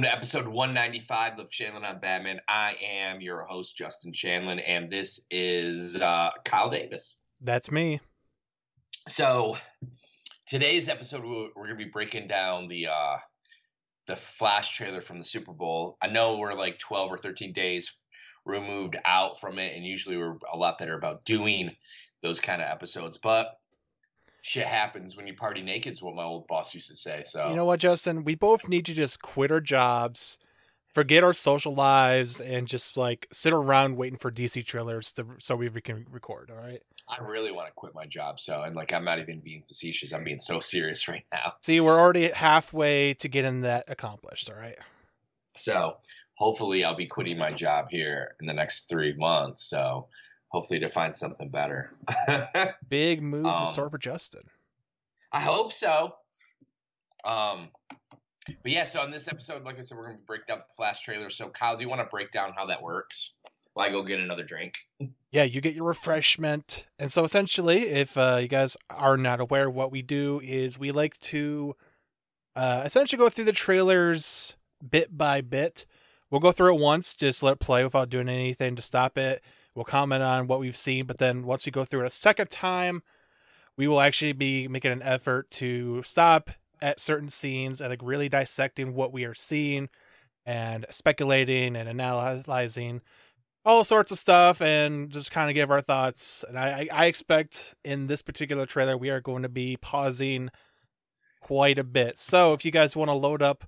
Welcome to episode 195 of Shanlin on Batman. I am your host, Justin Shanlin, and this is uh, Kyle Davis. That's me. So, today's episode, we're, we're going to be breaking down the uh, the Flash trailer from the Super Bowl. I know we're like 12 or 13 days removed out from it, and usually we're a lot better about doing those kind of episodes, but shit happens when you party naked, is what my old boss used to say. So, You know what, Justin? We both need to just quit our jobs, forget our social lives, and just like sit around waiting for DC trailers to, so we can record. All right. I really want to quit my job. So, and like, I'm not even being facetious. I'm being so serious right now. See, we're already halfway to getting that accomplished. All right. So, hopefully, I'll be quitting my job here in the next three months. So, hopefully, to find something better. Big moves Um, store for Justin. I hope so. Um, but yeah, so on this episode, like I said, we're going to break down the Flash trailer. So, Kyle, do you want to break down how that works? While I go get another drink. Yeah, you get your refreshment. And so essentially, if uh, you guys are not aware, what we do is we like to uh, essentially go through the trailers bit by bit. We'll go through it once, just let it play without doing anything to stop it. We'll comment on what we've seen, but then once we go through it a second time, we will actually be making an effort to stop at certain scenes and like really dissecting what we are seeing and speculating and analyzing all sorts of stuff and just kind of give our thoughts. And I, I expect in this particular trailer, we are going to be pausing quite a bit. So if you guys want to load up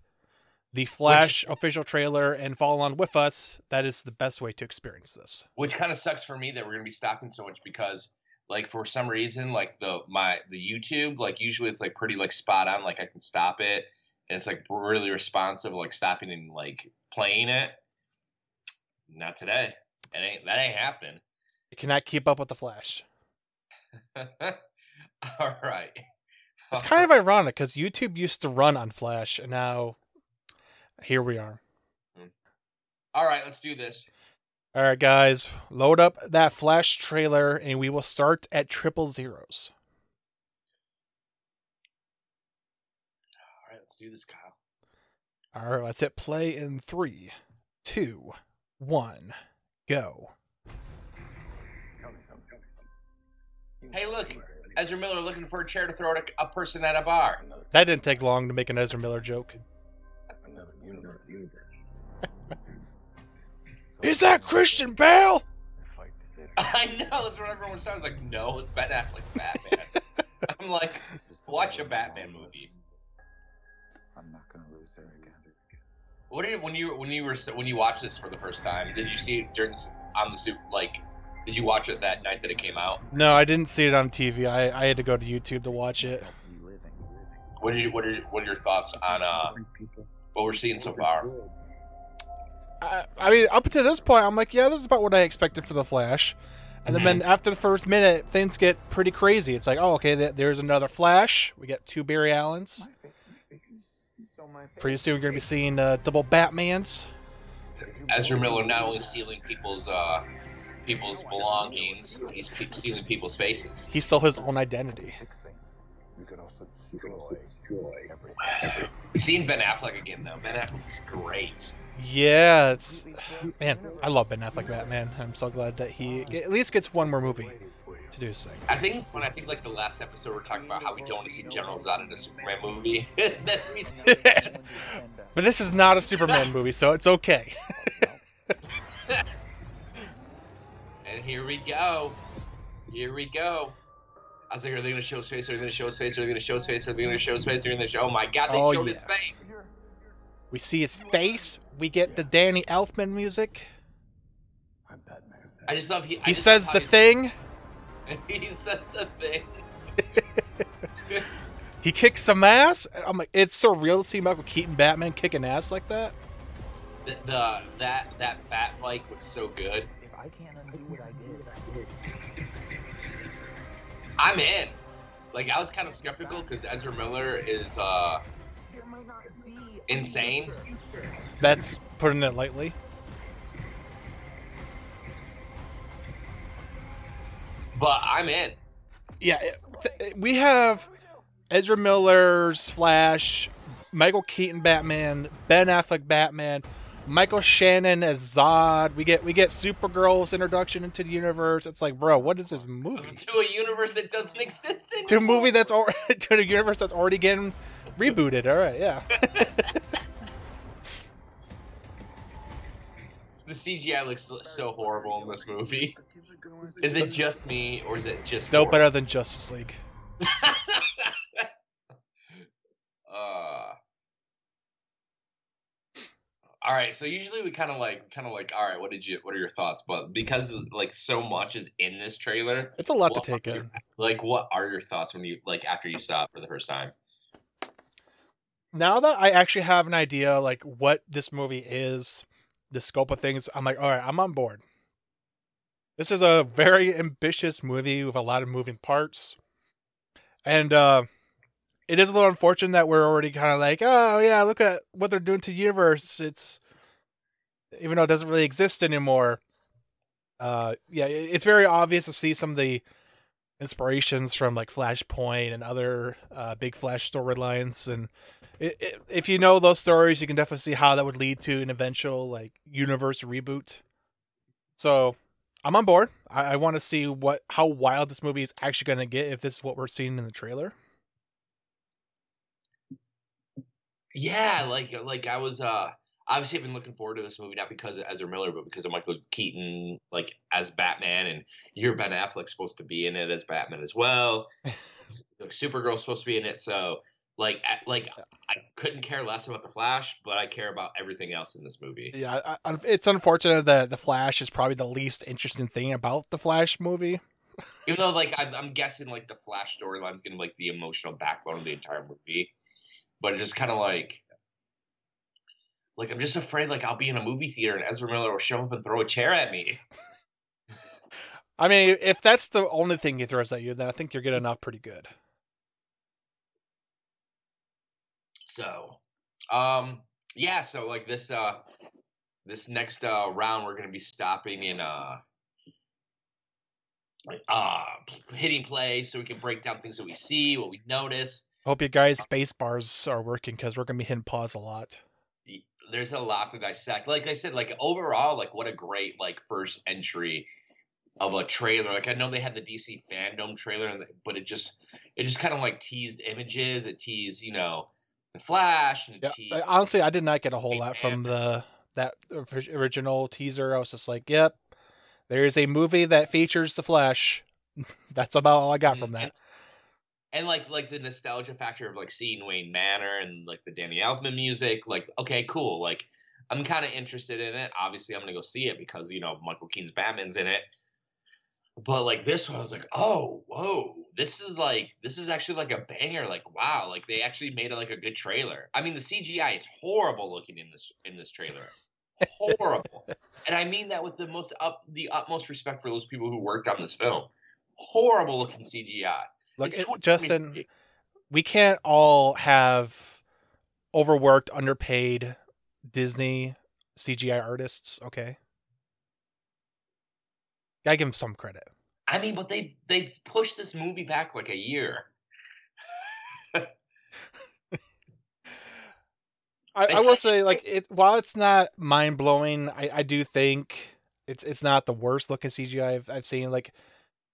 the Flash official trailer and follow along with us, that is the best way to experience this. which kind of sucks for me that we're gonna be stopping so much because like for some reason like the my the youtube like usually it's like pretty like spot on like i can stop it. And it's like really responsive like stopping and like playing it. Not today. It ain't that ain't happening. You cannot keep up with the Flash. all right. It's kind of ironic because YouTube used to run on Flash, and now here we are. Hmm. all right let's do this All right, guys, load up that Flash trailer, and we will start at triple zeros. all right let's do this kyle All right, let's hit play in three, two, one, go. hey look ezra miller looking for a chair to throw at a, a person at a bar That didn't take long to make an Ezra Miller joke. Another universe. universe. Is that Christian Bale? I know that's what everyone sounds like. No, it's Ben Affleck Batman. I'm like, watch a Batman movie. I'm not gonna lose her again. What did when you when you were when you watched this for the first time? Did you see it during this, on the soup? Like, did you watch it that night that it came out? No, I didn't see it on TV. I, I had to go to YouTube to watch it. What did you what are what are your thoughts on uh what we're seeing so far? I, I mean, up to this point, I'm like, yeah, this is about what I expected for the Flash. And then, then after the first minute, things get pretty crazy. It's like, oh, okay, th- there's another Flash. We got two Barry Allens. Pretty soon, we're going to be seeing uh, double Batmans. Ezra Miller not only stealing people's uh people's belongings, he's pe- stealing people's faces. He's still his own identity. You could also destroy, destroy everything. Seeing Ben Affleck again though, Ben Affleck's great. Yeah, it's man, I love Ben Affleck Batman. I'm so glad that he at least gets one more movie to do his thing. I think it's when I think like the last episode we're talking about how we don't want to see General Zod in a Superman movie. But this is not a Superman movie, so it's okay. and here we go. Here we go. I was like, are they going to show his face? Are they going to show his face? Are they going to show his face? Are they going to show his face? Are they going to show? Oh my God! They Oh, showed his face. We see his face. We get the Danny Elfman music. I'm Batman. I just love he. I He just says love the how thing. He says the thing. He kicks some ass. I'm like, it's so real to see Michael Keaton Batman kicking ass like that. the, the that that bat bike looks so good. If I can't undo what I did, I'm in. Like I was kind of skeptical because Ezra Miller is uh There might not be insane. That's putting it lightly. But I'm in. Yeah, th- we have Ezra Miller's Flash, Michael Keaton Batman, Ben Affleck Batman, Michael Shannon as Zod. We get we get Supergirl's introduction into the universe. It's like, bro, what is this movie? To a universe that doesn't exist anymore. To a movie that's already to a universe that's already getting rebooted. All right, yeah. The CGI looks so- so horrible in this movie. Is it just me or is it just Still horrible? better than Justice League. uh, all right, so usually we kind of like, kind of like, all right, what did you, what are your thoughts? But because like so much is in this trailer, It's a lot to take your- in. like, what are your thoughts when you like after you saw it for the first time? now that I actually have an idea like what this movie is, the scope of things, I'm like, all right, I'm on board. This is a very ambitious movie with a lot of moving parts. And uh it is a little unfortunate that we're already kind of like, oh yeah, look at what they're doing to the universe. It's even though it doesn't really exist anymore. Uh yeah, it's very obvious to see some of the inspirations from like Flashpoint and other uh, big Flash storylines and i i if you know those stories, you can definitely see how that would lead to an eventual like universe reboot. So I'm on board. I, I want to see what how wild this movie is actually going to get if this is what we're seeing in the trailer. Yeah, like, like I was, uh, obviously I've been looking forward to this movie not because of Ezra Miller, but because of Michael Keaton, like as Batman, and you're Ben Affleck's supposed to be in it as Batman as well. like, Supergirl's supposed to be in it, so like, like I couldn't care less about the Flash, but I care about everything else in this movie. Yeah, I, I, it's unfortunate that the Flash is probably the least interesting thing about the Flash movie. Even though, like, I'm, I'm guessing like the Flash storyline's gonna be like the emotional backbone of the entire movie, but it's just kind of like. Like I'm just afraid, like I'll be in a movie theater and Ezra Miller will show up and throw a chair at me. I mean, if that's the only thing he throws at you, then I think you're getting off pretty good. So, um, yeah. So like this, uh, this next uh round, we're gonna be stopping in uh, uh, hitting play so we can break down things that we see, what we notice. Hope you guys' space bars are working because we're gonna be hitting pause a lot. There's a lot to dissect. Like I said, like overall, like what a great like first entry of a trailer. Like I know they had the DC FanDome trailer, but it just it just kind of like teased images. It teased, you know, the Flash and it Yeah, teased. Honestly, I did not get a whole lot from the that original teaser. I was just like, "Yep, there is a movie that features the Flash." That's about all I got from Mhm. that. And like like the nostalgia factor of like seeing Wayne Manor and like the Danny Elfman music, like okay, cool. Like I'm kind of interested in it. Obviously, I'm gonna go see it because you know Michael Keaton's Batman's in it. But like this one, I was like, oh, whoa, this is like this is actually like a banger. Like wow, like they actually made it like a good trailer. I mean, the CGI is horrible looking in this in this trailer. Horrible, and I mean that with the most up the utmost respect for those people who worked on this film. Horrible looking CGI. Look, it, 2023. Justin, we can't all have overworked, underpaid Disney CGI artists. Okay, gotta give them some credit. I mean, but they they pushed this movie back like a year. I, I will say, like, it while it's not mind blowing, I, I do think it's it's not the worst looking CGI I've, I've seen. Like,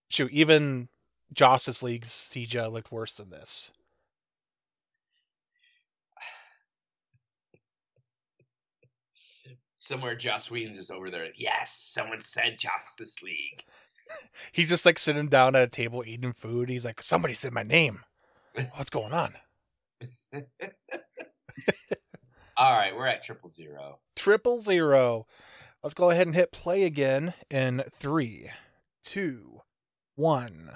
shoot, even Justice League's CGI looked worse than this. Somewhere Joss Whedon's just over there. Yes, someone said Justice League. He's just like sitting down at a table eating food. He's like, somebody said my name. What's going on? All right, we're at triple zero. Triple zero. Let's go ahead and hit play again in three, two, one,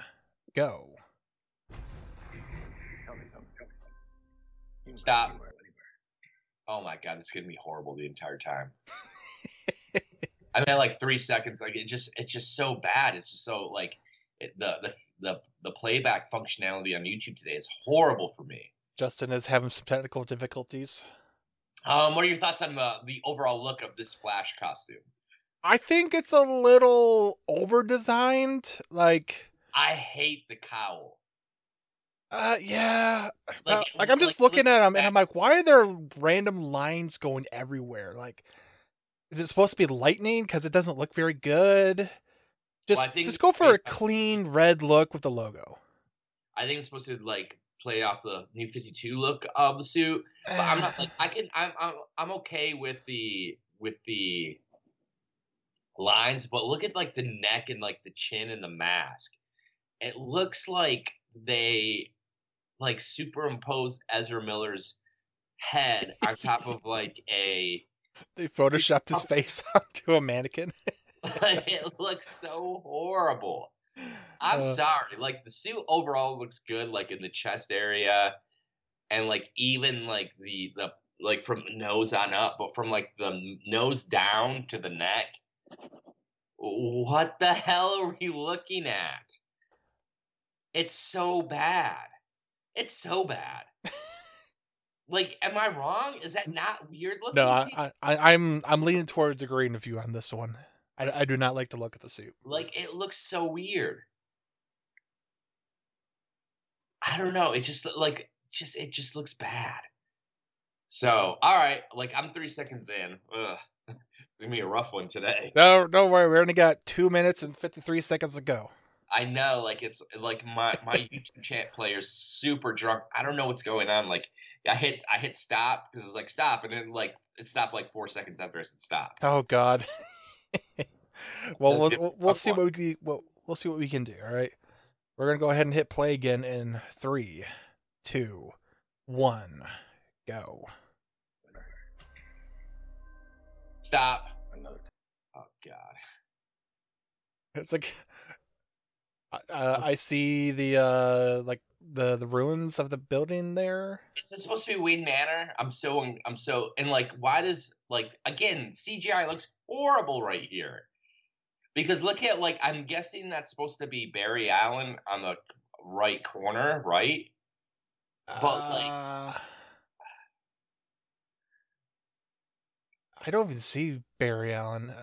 go. Tell me something. Tell me something. Stop. go anywhere, Oh my god, this is gonna be horrible the entire time. I mean, like three seconds, like it just it's just so bad. It's just so like it, the the the the playback functionality on YouTube today is horrible for me. Justin is having some technical difficulties. Um, what are your thoughts on the the overall look of this Flash costume? I think it's a little over designed. Like, I hate the cowl. uh, yeah. Like, Uh, like I'm just looking at them and. I'm like, why are there random lines going everywhere? Like, is it supposed to be lightning? Because it doesn't look very good. Just, think just go for a clean red look with the logo. I think it's supposed to like play off the new 52 look of the suit. But I'm not like I can I'm I'm I'm okay with the with the lines, but look at like the neck and like the chin and the mask. It looks like they like superimpose Ezra Miller's head on top of like a They photoshopped his face onto a mannequin. it looks so horrible. I'm Uh, sorry. Like the suit overall looks good, like in the chest area, and like even like the the like from the nose on up, but from like the nose down to the neck. What the hell are we looking at? It's so bad. It's so bad. like, am I wrong? Is that not weird looking? No, to? I, I, I'm I'm leaning towards agreeing with you on this one. I, I do not like the look of the suit. Like it looks so weird. I don't know. It just like just it just looks bad. So all right, like I'm three seconds in. Ugh, it's gonna be a rough one today. No, don't worry. We only got two minutes and fifty three seconds to go. I know, like it's like my my YouTube chat player's super drunk. I don't know what's going on. Like I hit I hit stop because it's like stop, and then like it stopped like four seconds after I said stop. Oh God. well, So we'll we'll, we'll see one. what we what we'll see what we can do. All right, we're gonna go ahead and hit play again in three, two, one, go. Stop. Another. Oh God. It's like uh, I see the uh like the the ruins of the building there. Is this supposed to be Wayne Manor? I'm so I'm so and like why does like again CGI looks horrible right here. Because look at like I'm guessing that's supposed to be Barry Allen on the right corner, right? But, like- Uh, I don't even see Barry Allen.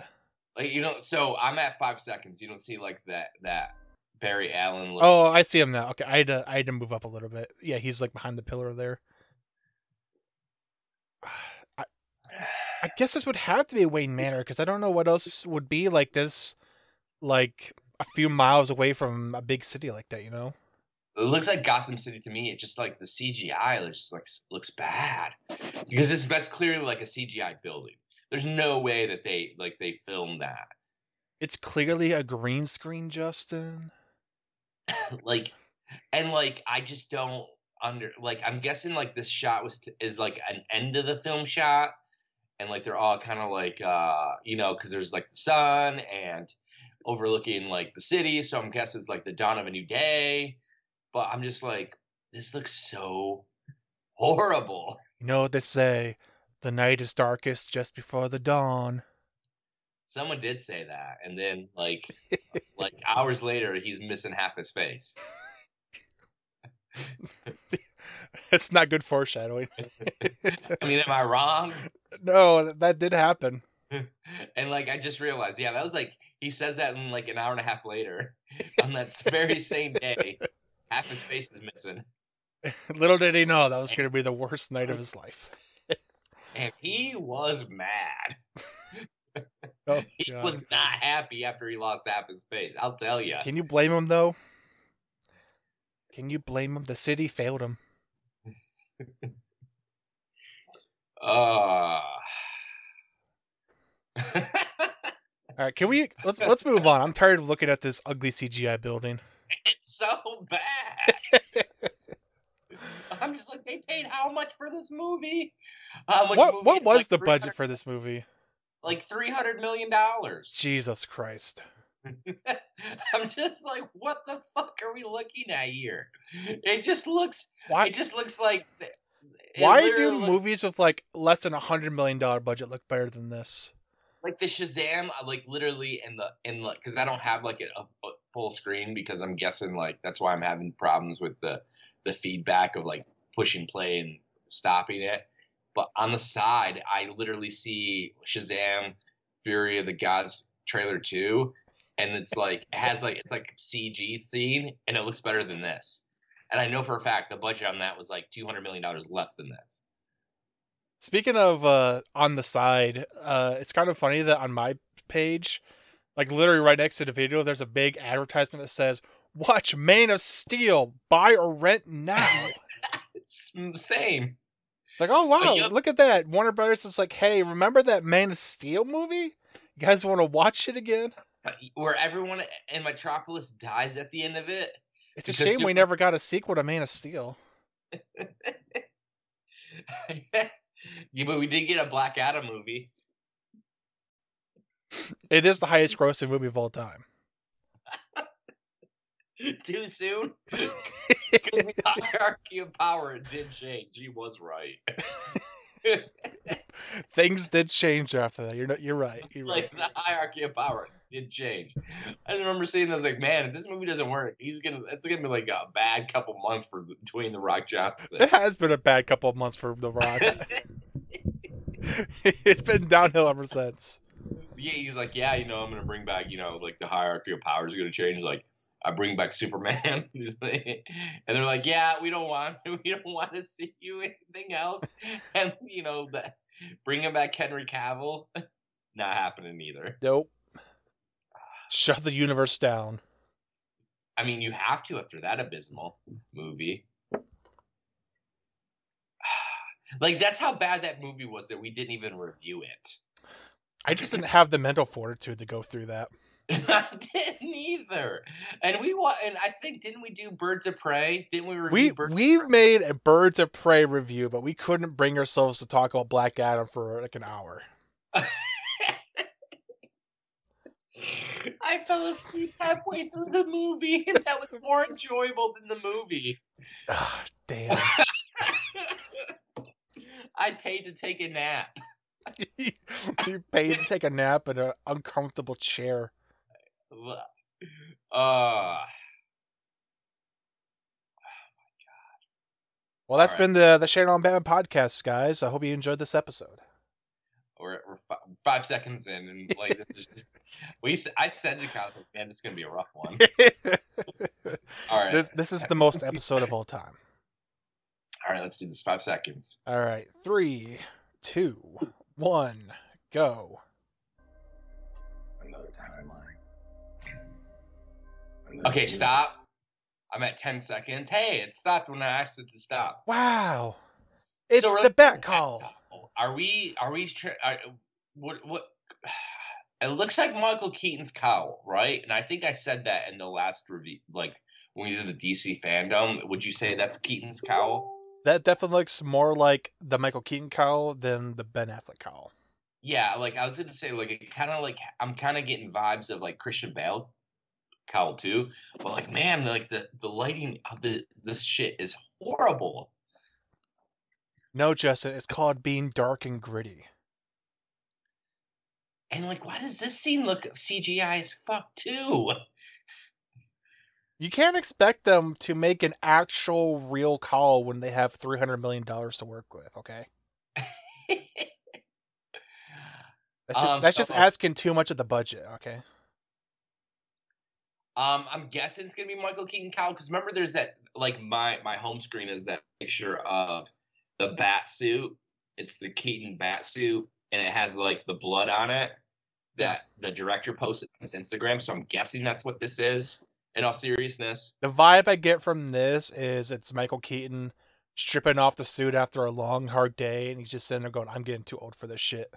Like you know, so I'm at five seconds. You don't see like that that Barry Allen look. Oh, I see him now. Okay, I had to I had to move up a little bit. Yeah, he's like behind the pillar there. I, I guess this would have to be Wayne Manor because I don't know what else would be like this, like a few miles away from a big city like that. You know? It looks like Gotham City to me. It just like the CGI just like looks bad because this that's clearly like a CGI building. There's no way that they like they filmed that. It's clearly a green screen, Justin. like and like i just don't under like i'm guessing like this shot was t- is like an end of the film shot. And like they're all kind of like uh you know because there's like the sun and overlooking like the city. So i'm guessing it's like the dawn of a new day. But i'm just like this looks so horrible. You know what they say: the night is darkest just before the dawn. Someone did say that and then like like hours later he's missing half his face It's not good foreshadowing. i mean am i wrong no, that did happen. and like I just realized, yeah, that was like he says that in like an hour and a half later on that very same day. Half his face is missing, Little did he know that was going to be the worst night of his life. and he was mad. Oh, He God. was not happy after he lost half his face. I'll tell you. Can you blame him though? Can you blame him? The city failed him. Uh... All right, can we let's let's move on. I'm tired of looking at this ugly CGI building. it's so bad. I'm just like, they paid how much for this movie? How much What movie? what was Like the budget for this movie? Like three hundred million dollars. Jesus Christ. I'm just like, what the fuck are we looking at here? It just looks, Why it just looks like Why do looks movies with like less than a hundred million dollar budget look better than this? like the Shazam? I Like literally in the in like because I don't have like a, a full screen because I'm guessing like that's why I'm having problems with the the feedback of like pushing play and stopping it. But on the side, I literally see Shazam, Fury of the Gods trailer two, and it's like it has like it's like CG scene, and it looks better than this. And I know for a fact the budget on that was like two hundred million dollars less than this. Speaking of uh, on the side, uh, it's kind of funny that on my page, like literally right next to the video, there's a big advertisement that says, "Watch Man of Steel, buy or rent now." Same. It's like, oh wow, yep. look at that! Warner Brothers is like, hey, remember that Man of Steel movie? You guys want to watch it again? Uh, where everyone in Metropolis dies at the end of it. It's a shame we never got a sequel to Man of Steel. yeah, but we did get a Black Adam movie. It is the highest grossing movie of all time. Too soon? Because the hierarchy of power did change. He was right. Things did change after that. You're not, you're right. You're right. like the hierarchy of power did change. I remember seeing. that, I was like, man, if this movie doesn't work, he's gonna. It's gonna be like a bad couple months for Dwayne the Rock Johnson. It has been a bad couple of months for The Rock. it's been downhill ever since. yeah, he's like, yeah, you know, I'm gonna bring back, you know, like the hierarchy of power is gonna change. Like, I bring back Superman, and they're like, yeah, we don't want, we don't want to see you anything else, and you know, that bringing back Henry Cavill, not happening either. Nope. Shut the universe down. I mean, you have to after that abysmal movie. Like that's how bad that movie was that we didn't even review it. I just didn't have the mental fortitude to go through that. I didn't either. And we wa- and I think didn't we do Birds of Prey? Didn't we review We Birds we of Prey? made a Birds of Prey review, but we couldn't bring ourselves to talk about Black Adam for like an hour. I fell asleep halfway through the movie, and that was more enjoyable than the movie. Ah, damn. I paid to take a nap. you paid to take a nap in an uncomfortable chair. Uh, Well, that's right. been the the Shane on Batman podcast, guys. I hope you enjoyed this episode. we're, we're fi- five seconds in, and like this is, we. I said to Kyle, like, man, this is gonna be a rough one. All right, this, this is the most episode of all time. all right, let's do this. Five seconds. All right, three, two, one, go. Okay, stop. I'm at ten seconds. Hey, it stopped when I asked it to stop. Wow, it's we're the bat call. Are we? Are we? Are, what? What? It looks like Michael Keaton's cowl, right? And I think I said that in the last review, like when we did the DC FanDome. Would you say that's Keaton's cowl? That definitely looks more like the Michael Keaton cowl than the Ben Affleck cowl. Yeah, like I was gonna say, like it kind of like I'm kind of getting vibes of like Christian Bale cowl too, but like man, like the the lighting of the this shit is horrible. No, Justin, it's called being dark and gritty. And like, why does this scene look CGI as fuck too? You can't expect them to make an actual real cowl when they have three hundred million dollars to work with. Okay, that's just, Um, that's just asking too much of the budget. Okay, Um, I'm guessing it's gonna be Michael Keaton cowl because remember, there's that like my my home screen is that picture of the bat suit. It's the Keaton bat suit, and it has like the blood on it that the director posted on his Instagram. So I'm guessing that's what this is. In all seriousness, the vibe I get from this is it's Michael Keaton stripping off the suit after a long hard day, and he's just sitting there going, "I'm getting too old for this shit."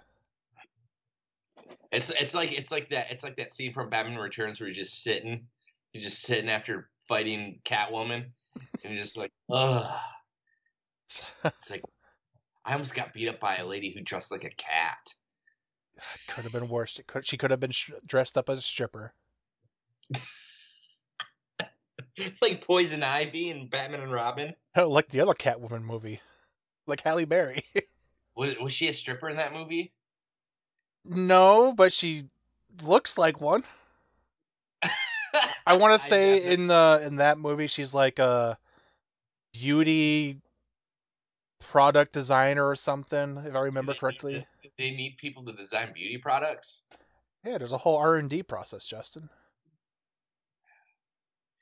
It's it's like it's like that it's like that scene from Batman Returns where he's just sitting, he's just sitting after fighting Catwoman, and just like, ugh. It's like I almost got beat up by a lady who dressed like a cat. could have been worse. It could, she could have been sh- dressed up as a stripper. like Poison Ivy and Batman and Robin. Oh, like the other Catwoman movie. like Halle Berry. Was was she a stripper in that movie? No, but she looks like one. I want to say in the in that movie she's like a beauty product designer or something, if I remember They correctly. They need people to design beauty products. Yeah, there's a whole R and D process, Justin.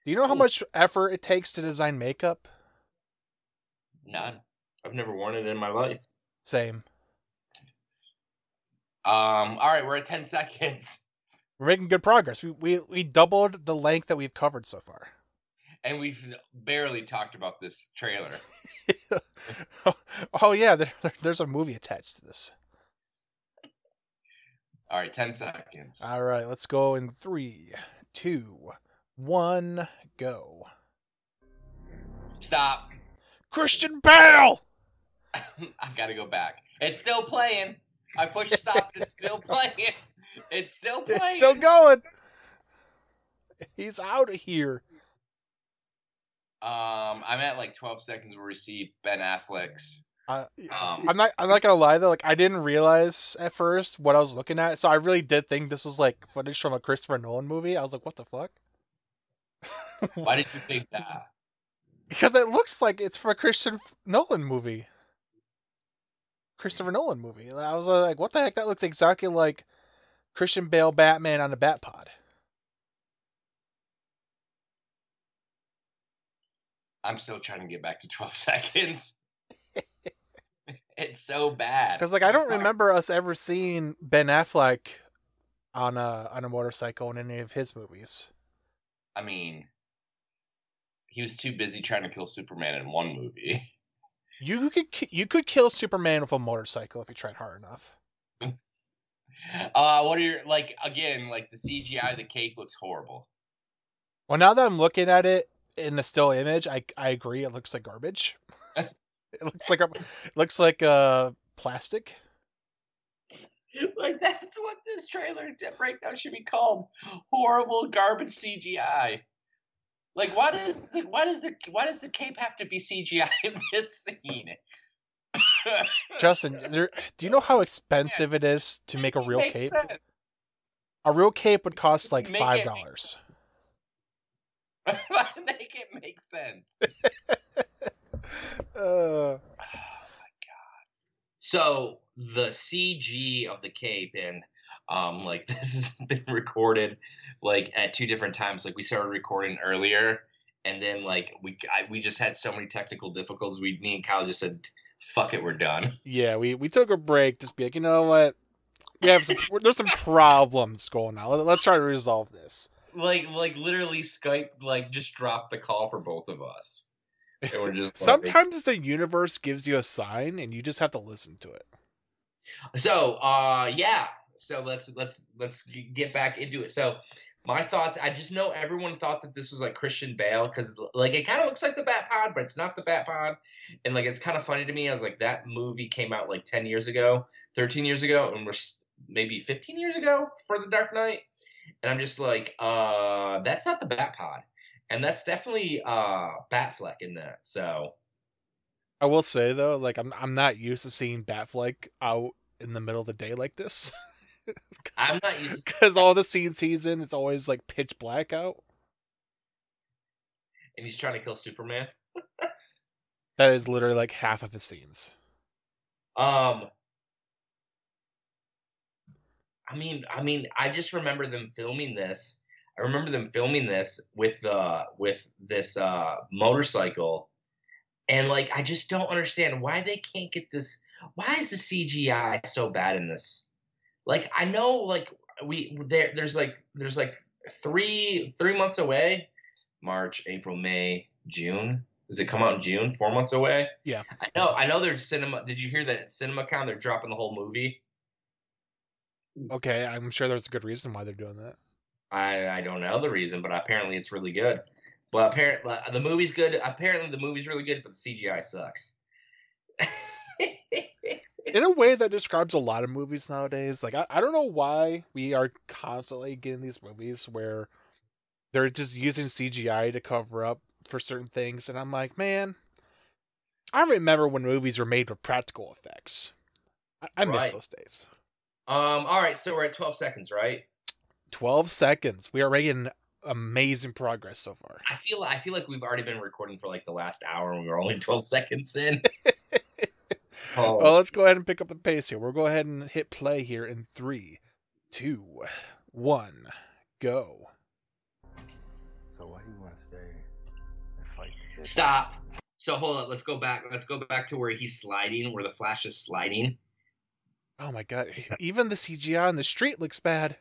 Do you know how much effort it takes to design makeup? None. I've never worn it in my life. Same. Um. All right, we're at ten seconds, We're making good progress. We we we doubled the length that we've covered so far. and we've barely talked about this trailer. oh yeah, there, there's a movie attached to this. All right, ten seconds. All right, let's go in three, two, one, go. Stop. Christian Bale. I gotta go back. It's still playing. I pushed stop. It's still playing. It's still playing. It's still going. He's out of here. Um, I'm at like 12 seconds where we see Ben Affleck's. Uh, Um, I'm not. I'm not gonna lie though. Like I didn't realize at first what I was looking at, so I really did think this was like footage from a Christopher Nolan movie. I was like, "What the fuck?" why did you think that? because it looks like it's from a Christian Nolan movie. Christopher Nolan movie. I was uh, like, "What the heck?" That looks exactly like Christian Bale Batman on a Batpod. I'm still trying to get back to 12 seconds. it's so bad. Because like I don't remember us ever seeing Ben Affleck on a on a motorcycle in any of his movies. I mean, he was too busy trying to kill Superman in one movie. You could you could kill Superman with a motorcycle if you tried hard enough. Uh, what are your like again? Like the CGI, the cape looks horrible. Well, now that I'm looking at it in the still image, I I agree. It looks like garbage. it looks like a it looks like uh plastic. Like that's what this trailer breakdown should be called: horrible garbage CGI. Like, why does the why does the why does the cape have to be CGI in this scene? Justin, there, do you know how expensive it is to make a real cape? sense. A real cape would cost like Make five dollars. Make it make sense. Uh, oh my god! So the CG of the cape and um like this has been recorded like at two different times. Like we started recording earlier, and then like we I, we just had so many technical difficulties. We me and Kyle just said, "Fuck it, we're done." yeah, we we took a break. Just be like, you know what? We have some. there's some problems going on. Let- Let's try to resolve this. Like like literally Skype like just dropped the call for both of us. And we're just Sometimes the universe gives you a sign, and you just have to listen to it. So, uh, yeah. So let's let's let's get back into it. So, my thoughts. I just know everyone thought that this was like Christian Bale because like it kind of looks like the Bat Pod, but it's not the Bat Pod. And like it's kind of funny to me. I was like, that movie came out like ten years ago, thirteen years ago, and we're maybe fifteen years ago for the Dark Knight. And I'm just like, uh, that's not the Bat Pod, and that's definitely uh Batfleck in that. So. I will say though, like I'm I'm not used to seeing Batfleck out in the middle of the day like this. I'm not used Because all the scenes he's in, it's always like pitch black out. and he's trying to kill Superman. That is literally like half of his scenes. Um, I mean, I mean, I just remember them filming this. I remember them filming this with uh with this uh motorcycle, and like I just don't understand why they can't get this. Why is the CGI so bad in this? Like I know, like we there there's like there's like three three months away, March, April, May, June. Does it come out in June? Four months away. Yeah. I know. I know. There's cinema. Did you hear that at CinemaCon they're dropping the whole movie? Okay, I'm sure there's a good reason why they're doing that. I I don't know the reason, but apparently it's really good. Well, apparently the movie's good. Apparently the movie's really good, but the CGI sucks. In a way that describes a lot of movies nowadays. Like I, I don't know why we are constantly getting these movies where they're just using CGI to cover up for certain things, and I'm like, man, I remember when movies were made with practical effects. I, I miss those days. Um. All right. So we're at 12 seconds, right? 12 seconds. We are making amazing progress so far. I feel. I feel like we've already been recording for like the last hour, and we're only 12 seconds in. oh, Well, let's go ahead and pick up the pace here. We'll go ahead and hit play here in three, two, one, go. So why do you want to stay and fight? stop. So hold up. Let's go back. Let's go back to where he's sliding, where the Flash is sliding. Oh my god, even the CGI on the street looks bad.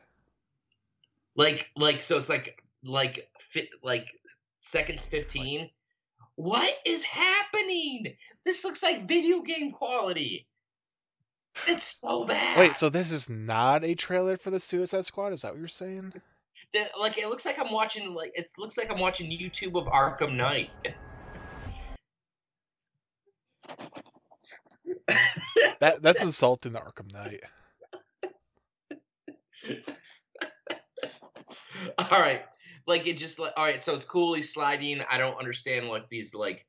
Like, like. So it's like, like, fit, like seconds 15. What is happening? This looks like video game quality. It's so bad. Wait, so this is not a trailer for the Suicide Squad? Is that what you're saying? The- like it looks like I'm watching like it looks like I'm watching YouTube of Arkham Knight. That that's insulting to Arkham Knight. all right, like it just like all right. So it's cool. He's sliding. I don't understand what these like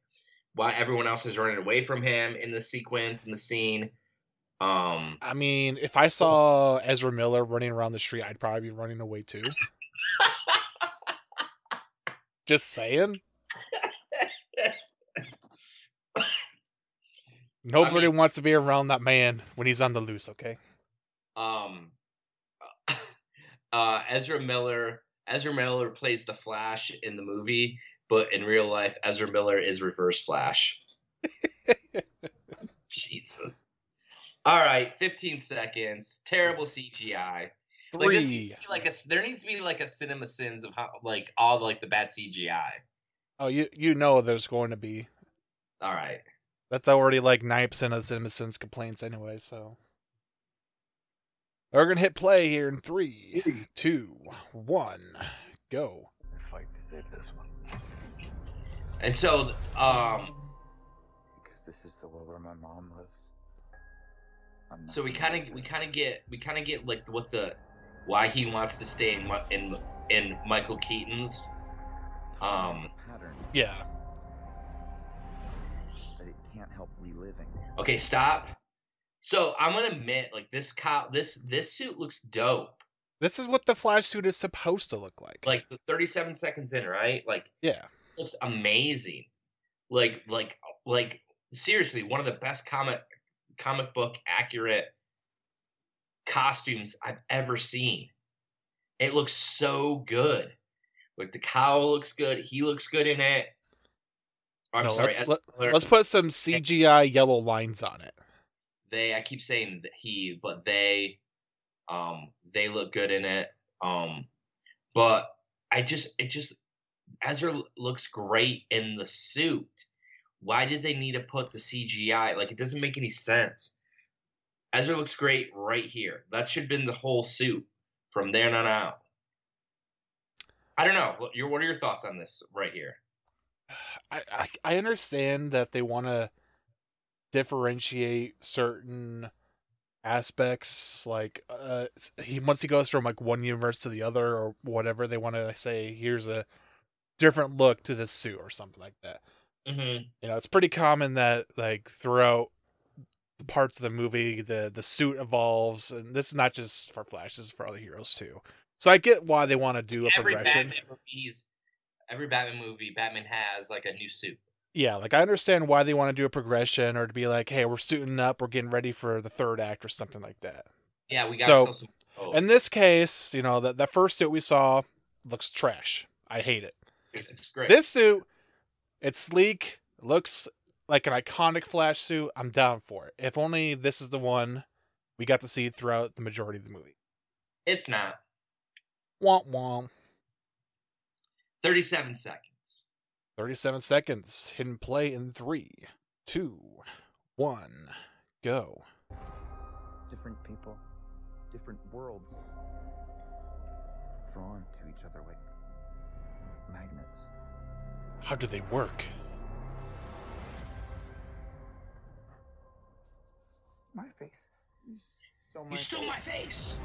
why everyone else is running away from him in the sequence in the scene. Um, I mean, if I saw Ezra Miller running around the street, I'd probably be running away too. Just saying. Nobody mean- wants to be around that man when he's on the loose, okay? um, uh, Ezra Miller. Ezra Miller plays the Flash in the movie, but in real life, Ezra Miller is Reverse Flash. Jesus. All right, 15 seconds. Terrible CGI. Like this needs Three. to be like a there needs to be like a CinemaSins of how like all like the bad CGI. Oh, you you know there's going to be. All right. That's already like nine percent of the CinemaSins complaints anyway. So we're gonna hit play here in three, two, one, go. and fight to save this one? And so um Because this is the world where my mom lives. So we kind of we kind of get we kind of get like what the why he wants to stay in in in Michael Keaton's um pattern Yeah. that it can't help reliving. okay, stop. So I'm going to admit like this cow this this suit looks dope. This is what the Flash suit is supposed to look like. Like 37 seconds in, right? Like yeah. looks amazing. Like like like seriously, one of the best comic comic book accurate costumes I've ever seen. It looks so good. Like the cowl looks good. He looks good in it. I'm No, sorry. let's- let- Let's put some CGI yellow lines on it. They. I keep saying he, but they, um, they look good in it. Um, but I just, it just, Ezra looks great in the suit. Why did they need to put the CGI? Like, it doesn't make any sense. Ezra looks great right here. That should have been the whole suit from there on out. I don't know. What your what are your thoughts on this right here? I, I I understand that they want to differentiate certain aspects like uh he once he goes from like one universe to the other or whatever they want to say here's a different look to this suit or something like that Mm-hmm. you know it's pretty common that like throughout the parts of the movie the the suit evolves and this is not just for flash this is for other heroes too so i get why they want to do a Every progression Batman movies, every Batman movie, Batman has like a new suit. Yeah, like I understand why they want to do a progression or to be like, hey, we're suiting up, we're getting ready for the third act or something like that. Yeah, we got So, some. Oh, In this case, you know, the, the first suit we saw looks trash. I hate it. it's great. This suit, it's sleek, looks like an iconic Flash suit. I'm down for it. If only this is the one we got to see throughout the majority of the movie. it's not. Womp womp. Thirty-seven seconds. 37 seconds. Hidden play in three, two, one, go. Different people, different worlds, drawn to each other like magnets. How do they work? My face. You stole my You stole face. my face.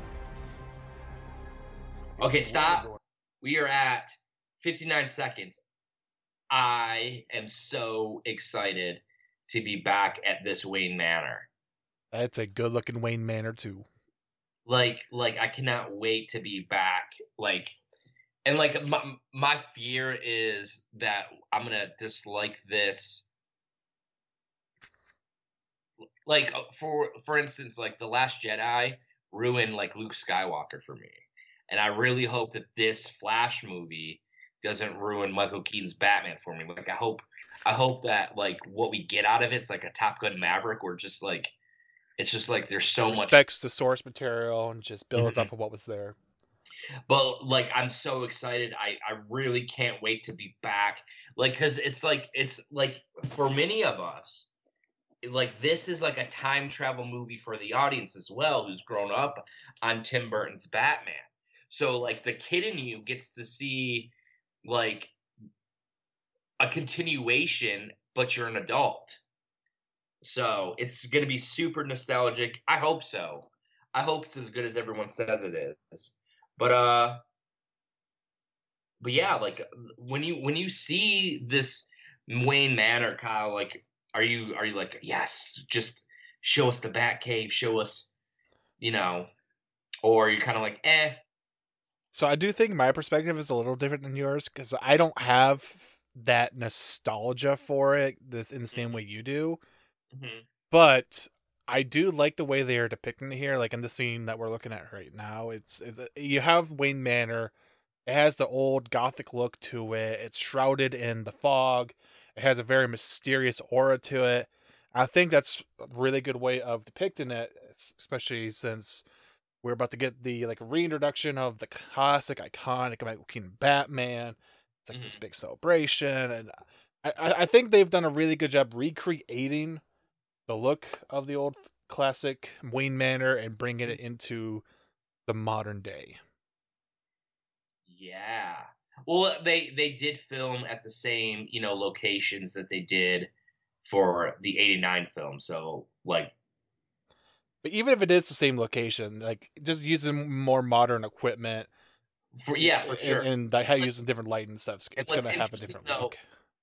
Okay, stop. We are at 59 seconds. I am so excited to be back at this Wayne Manor. That's a good looking Wayne Manor too. Like like I cannot wait to be back. Like and like my my fear is that I'm gonna dislike this. Like uh, for for instance, like the Last Jedi ruined like Luke Skywalker for me, and I really hope that this Flash movie doesn't ruin Michael Keaton's Batman for me. Like I hope I hope that like what we get out of it's like a Top Gun Maverick, or just like it's just like there's so much Respects the source material and just builds Mhm. off of what was there. but like i'm so excited i i really can't wait to be back like because it's like it's like for many of us like this is like a time travel movie for the audience as well who's grown up on tim burton's batman so like the kid in you gets to see like a continuation but you're an adult. So it's going to be super nostalgic. I hope so. I hope it's as good as everyone says it is. But uh but yeah like when you when you see this wayne manor kyle like are you are you like yes just show us the bat cave show us you know? Or you're kind of like eh So I do think my perspective is a little different than yours because I don't have that nostalgia for it this in the same way mm-hmm. you do. Mm-hmm. But I do like the way they are depicting it here, like in the scene that we're looking at right now. It's, it's you have Wayne Manor. It has the old gothic look to it. It's shrouded in the fog. It has a very mysterious aura to it. I think that's a really good way of depicting it, especially since we're about to get the like reintroduction of the classic, iconic Keaton Batman. It's like this Mhm. big celebration, and I, I I think they've done a really good job recreating the look of the old classic Wayne Manor and bringing it into the modern day. yeah well they they did film at the same you know locations that they did for the 89 film so like But even if it is the same location, like just using more modern equipment, for yeah for sure and, like how using different light and stuff, it's gonna have a different though, look.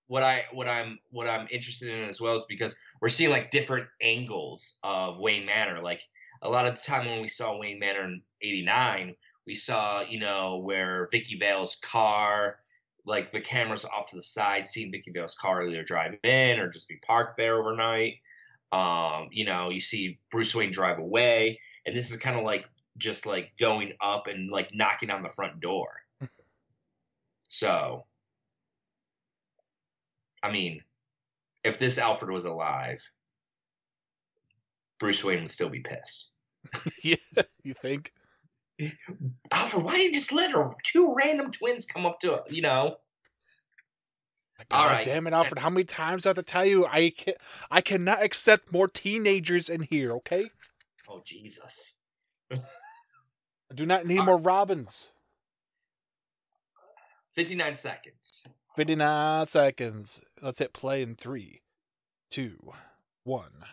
what I what I'm what I'm interested in as well is because we're seeing like different angles of Wayne Manor. Like a lot of the time when we saw Wayne Manor in '89, we saw you know where Vicky Vale's car, like the cameras off to the side, seeing Vicky Vale's car either drive in or just be parked there overnight. Um, you know, you see Bruce Wayne drive away, and this is kind of like just like going up and like knocking on the front door. so I mean, if this Alfred was alive, Bruce Wayne would still be pissed. yeah, you think? Alfred, why did you just let her two random twins come up to you know? God All right. damn it, Alfred! How many times do I have to tell you? I can I cannot accept more teenagers in here. Okay, Oh Jesus! I do not need All more Robins. Fifty nine seconds. Fifty nine seconds. Let's hit play in three, two, one,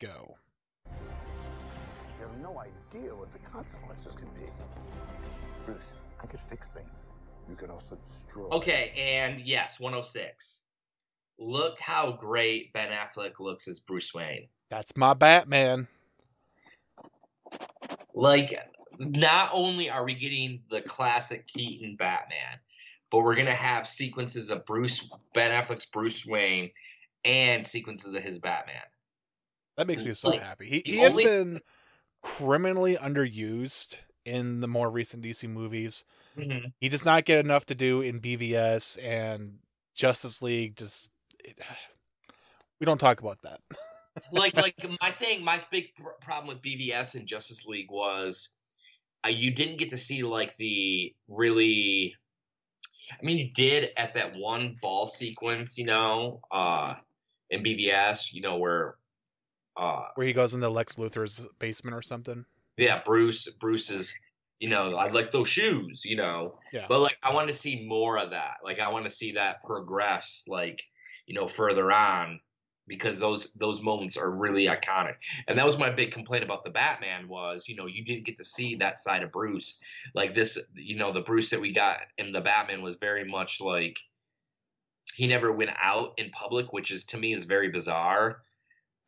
go. You have no idea what the consequences can be. Bruce, I could fix things. You could also destroy. Okay, and yes, one hundred six. Look how great Ben Affleck looks as Bruce Wayne. That's my Batman. like not only are we getting the classic Keaton Batman, but we're gonna have sequences of Bruce Ben Affleck's Bruce Wayne and sequences of his Batman. That makes me so Like, happy. He the he has only- been criminally underused in the more recent DC movies. He does not get enough to do in BVS and Justice League. Just it, we don't talk about that. Like, like my thing, my big pr- problem with BVS and Justice League was, uh, you didn't get to see like the really. I mean, you did at that one ball sequence, you know, uh, in BVS, you know, where, uh, Where he goes into Lex Luthor's basement or something. yeah, Bruce, Bruce is, you know, I like those shoes, you know. Yeah. But like, I want to see more of that. Like, I want to see that progress, like, you know, further on, because those those moments are really iconic. And that was my big complaint about the Batman was, you know, you didn't get to see that side of Bruce. Like this, you know, the Bruce that we got in the Batman was very much like he never went out in public, which is to me is very bizarre.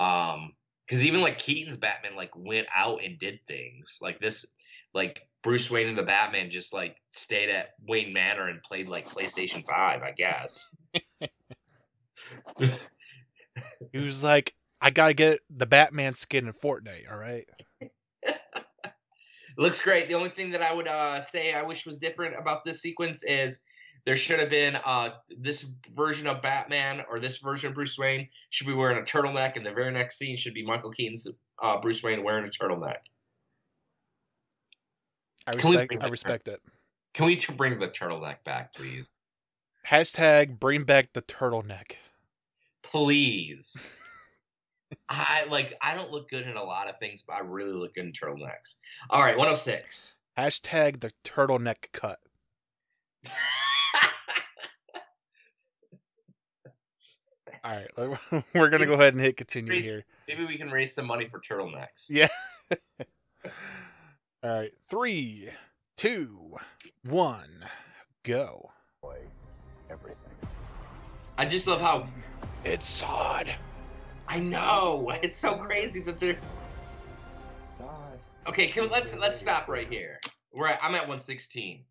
Um, because even like Keaton's Batman like went out and did things like this, like Bruce Wayne and the Batman just like stayed at Wayne Manor and played like PlayStation Five, I guess. He was like, I gotta get the Batman skin in Fortnite. All right. looks great. The only thing that I would uh, say I wish was different about this sequence is there should have been uh, this version of Batman or this version of Bruce Wayne should be wearing a turtleneck, and the very next scene should be Michael Keaton's uh, Bruce Wayne wearing a turtleneck. I respect. I respect it. Can we bring the turtleneck back, please? Hashtag bring back the turtleneck. Please. I like. I don't look good in a lot of things, but I really look good in turtlenecks. All right, 106. Hashtag the turtleneck cut. All right, we're gonna go ahead and hit continue Raise- here. Maybe we can raise some money for turtlenecks. Yeah. All right, three, two, one, go. Boy, everything. I just love how It's Zod. I know it's so crazy that they're okay. Can, let's let's stop right here. We're at, I'm at 116.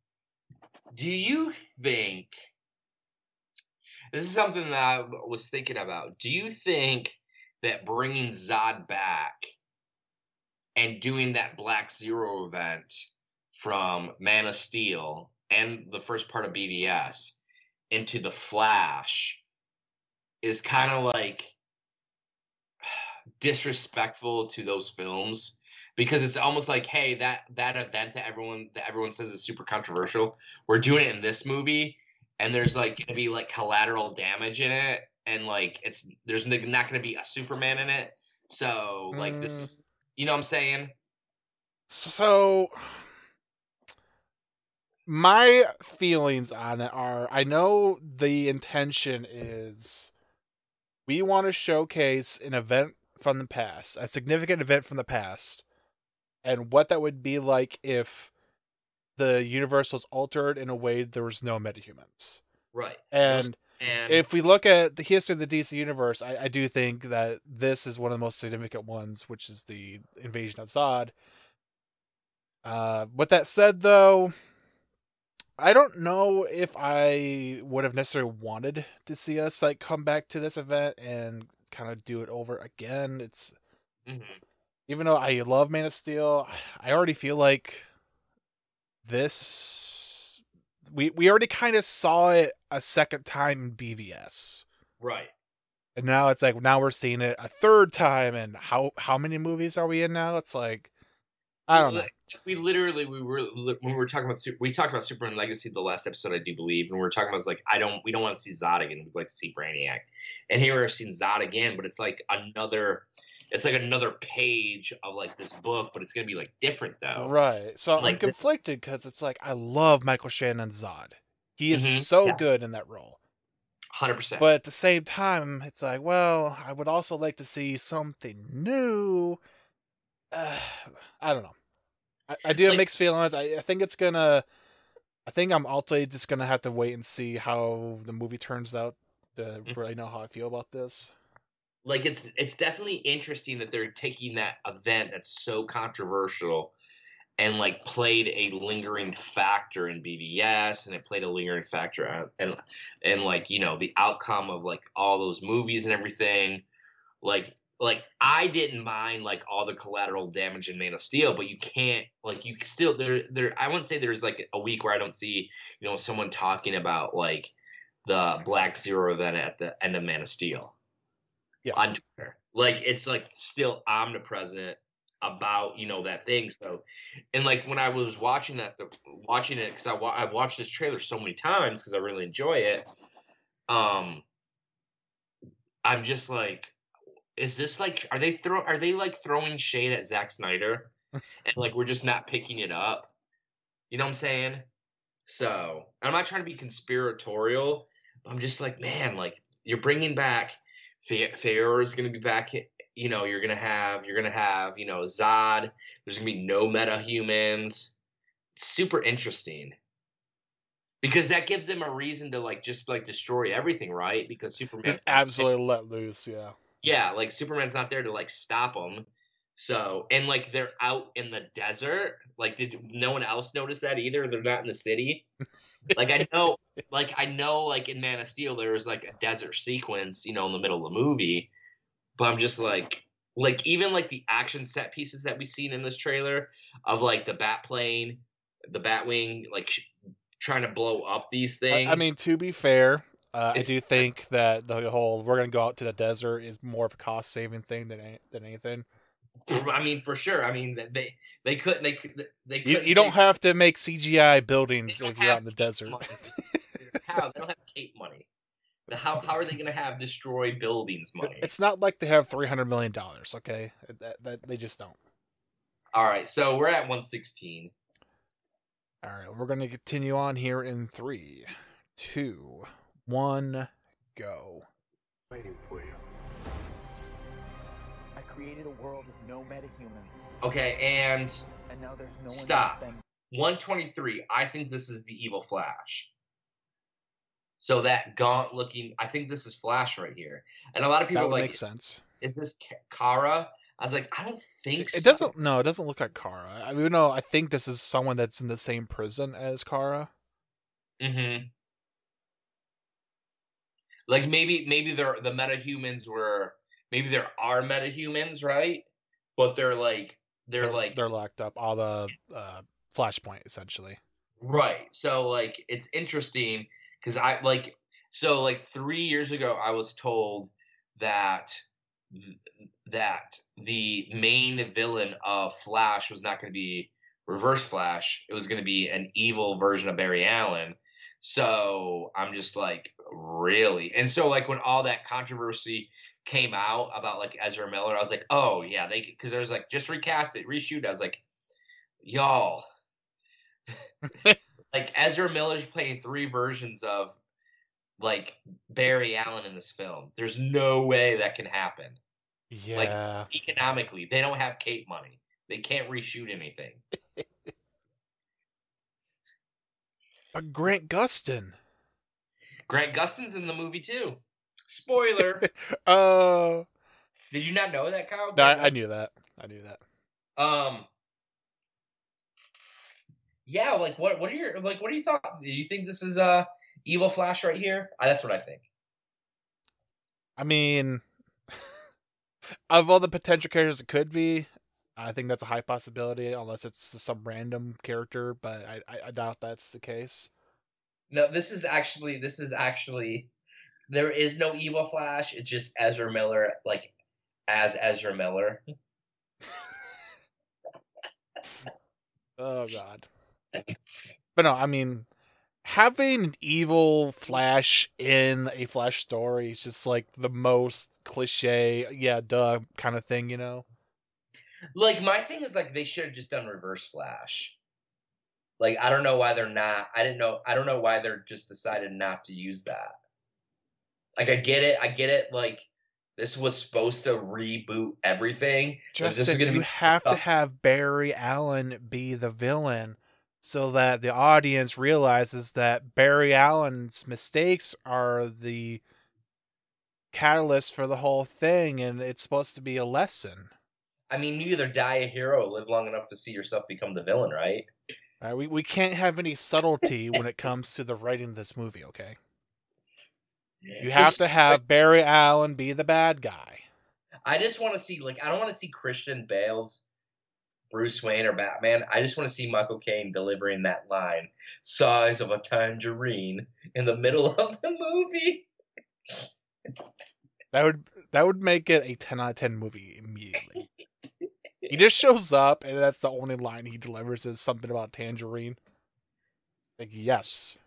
Do you think this is something that I was thinking about? Do you think that bringing Zod back and doing that Black Zero event from Man of Steel and the first part of BVS into the Flash is kind of like disrespectful to those films because it's almost like hey that that event that everyone that everyone says is super controversial we're doing it in this movie and there's like to be like collateral damage in it and like it's there's not to be a superman in it so like this Mm. is you know what i'm saying So, my feelings on it are I know the intention is we want to showcase an event from the past, a significant event from the past, and what that would be like if the universe was altered in a way there was no metahumans. right And and if we look at the history of the DC universe, I, I do think that this is one of the most significant ones, which is the invasion of Zod. Uh, with that said, though, I don't know if I would have necessarily wanted to see us like come back to this event and kind of do it over again. It's Mhm. even though I love Man of Steel, I already feel like this we we already kind of saw it a second time in BVS. right And now it's like now we're seeing it a third time and how how many movies are we in now? It's like I don't know. We literally we were when we were talking about Su- we talked about Superman Legacy the last episode I do believe and we were talking about like I don't we don't want to see Zod again we'd like to see Brainiac and here we're seeing Zod again but it's like another it's like another page of like this book but it's gonna be like different though Right. So I'm conflicted because it's like I love Michael Shannon Zod. He is Mhm. so Yeah. good in that role. hundred percent But at the same time, it's like, well, I would also like to see something new. Uh, I don't know. I, I do have Like- mixed feelings. I, I think it's gonna. I think I'm ultimately just gonna have to wait and see how the movie turns out to Mhm. really know how I feel about this. Like it's it's definitely interesting that they're taking that event that's so controversial and like played a lingering factor in BVS and it played a lingering factor out- and and like you know the outcome of like all those movies and everything. Like like I didn't mind like all the collateral damage in Man of Steel but you can't like you still there there I wouldn't say there's like a week where I don't see you know someone talking about like the Black Zero event at the end of Man of Steel Yeah. on Twitter. Like it's like still omnipresent about you know that thing. So, and like when I was watching that, the, watching it because I wa- I've watched this trailer so many times because I really enjoy it. Um, I'm just like, is this like are they throw are they like throwing shade at Zack Snyder, and like we're just not picking it up? You know what I'm saying? So I'm not trying to be conspiratorial. But I'm just like, man, like you're bringing back Fair is going to be back. You know, you're going to have you're going to have you know Zod. There's going to be no metahumans. It's super interesting because that gives them a reason to like just like destroy everything, right? Because Superman Just absolutely let loose. Yeah. Yeah, like Superman's not there to like stop them. So and like they're out in the desert. Like, did no one else notice that either? They're not in the city. like I know, like I know, like in Man of Steel, there was like a desert sequence, you know, in the middle of the movie. But I'm just like, like even like the action set pieces that we've seen in this trailer of like the bat plane, the Batwing, like sh- trying to blow up these things. I mean, to be fair, uh, I do think that the whole "we're gonna go out to the desert" is more of a cost saving thing than any- than anything. I mean, for sure. I mean, they they couldn't they could- they You, couldn't you don't take have to make CGI buildings if you're out in the desert. How they don't have cape money. How how are they going to have destroy buildings money? It's not like they have three hundred million dollars. Okay, that, that they just don't. All right, so we're at 116. All right, we're gonna continue on here in three, two, one, go. Waiting for you. I created a world with no metahumans, Okay, and and now there's no Stop. one. 123. I think this is the evil Flash. So that gaunt looking, I think this is Flash right here. And a lot of people That are like, make sense. is this Kara? I was like, I don't think It, so. it doesn't. No, it doesn't look like Kara. I mean, no, I think this is someone that's in the same prison as Kara. Mm-hmm. Like maybe maybe they're the metahumans were maybe there are metahumans, right? But they're like they're, like they're locked up. All the uh, Flashpoint essentially. right. So like it's interesting because I like so like three years ago I was told that th- that the main villain of Flash was not going to be Reverse Flash. It was going to be an evil version of Barry Allen. So I'm just like, really? And so like when all that controversy came out about like Ezra Miller, I was like, oh yeah, they because there's like just recast it, reshoot. I was like, y'all, like Ezra Miller's playing three versions of like Barry Allen in this film. There's no way that can happen Yeah. economically. They don't have Cape money. They can't reshoot anything. but uh, Grant Gustin. Grant Gustin's in the movie too. Spoiler. Oh, Did you not know that, Kyle? no, I, I knew that. I knew that. Um. Yeah, like what? What are your like? What do you thought? Do you think this is uh evil Flash right here? Uh, that's what I think. I mean, of all the potential characters it could be, I think that's a high possibility, unless it's some random character. But I, I, I doubt that's the case. No, this is actually this is actually there is no evil Flash. It's just Ezra Miller, like as Ezra Miller. Oh God. But no, I mean, having an evil Flash in a Flash story is just like the most cliche, yeah, duh, kind of thing, you know. Like my thing is like they should have just done Reverse Flash. Like I don't know why they're not. I didn't know. I don't know why they're just decided not to use that. Like I get it. I get it. Like this was supposed to reboot everything. Like, this is Justin, you have to have Barry Allen be the villain so that the audience realizes that Barry Allen's mistakes are the catalyst for the whole thing and it's supposed to be a lesson. I mean, you either die a hero or live long enough to see yourself become the villain, right? Uh, we, we can't have any subtlety when it comes to the writing of this movie, okay? You have to have Barry Allen be the bad guy. I just want to see like I don't want to see Christian Bale's Bruce Wayne or Batman. I just want to see Michael Caine delivering that line, "Size of a tangerine," in the middle of the movie. That would that would make it a 10 out of 10 movie immediately. he just shows up and that's the only line he delivers is something about tangerine. Like yes.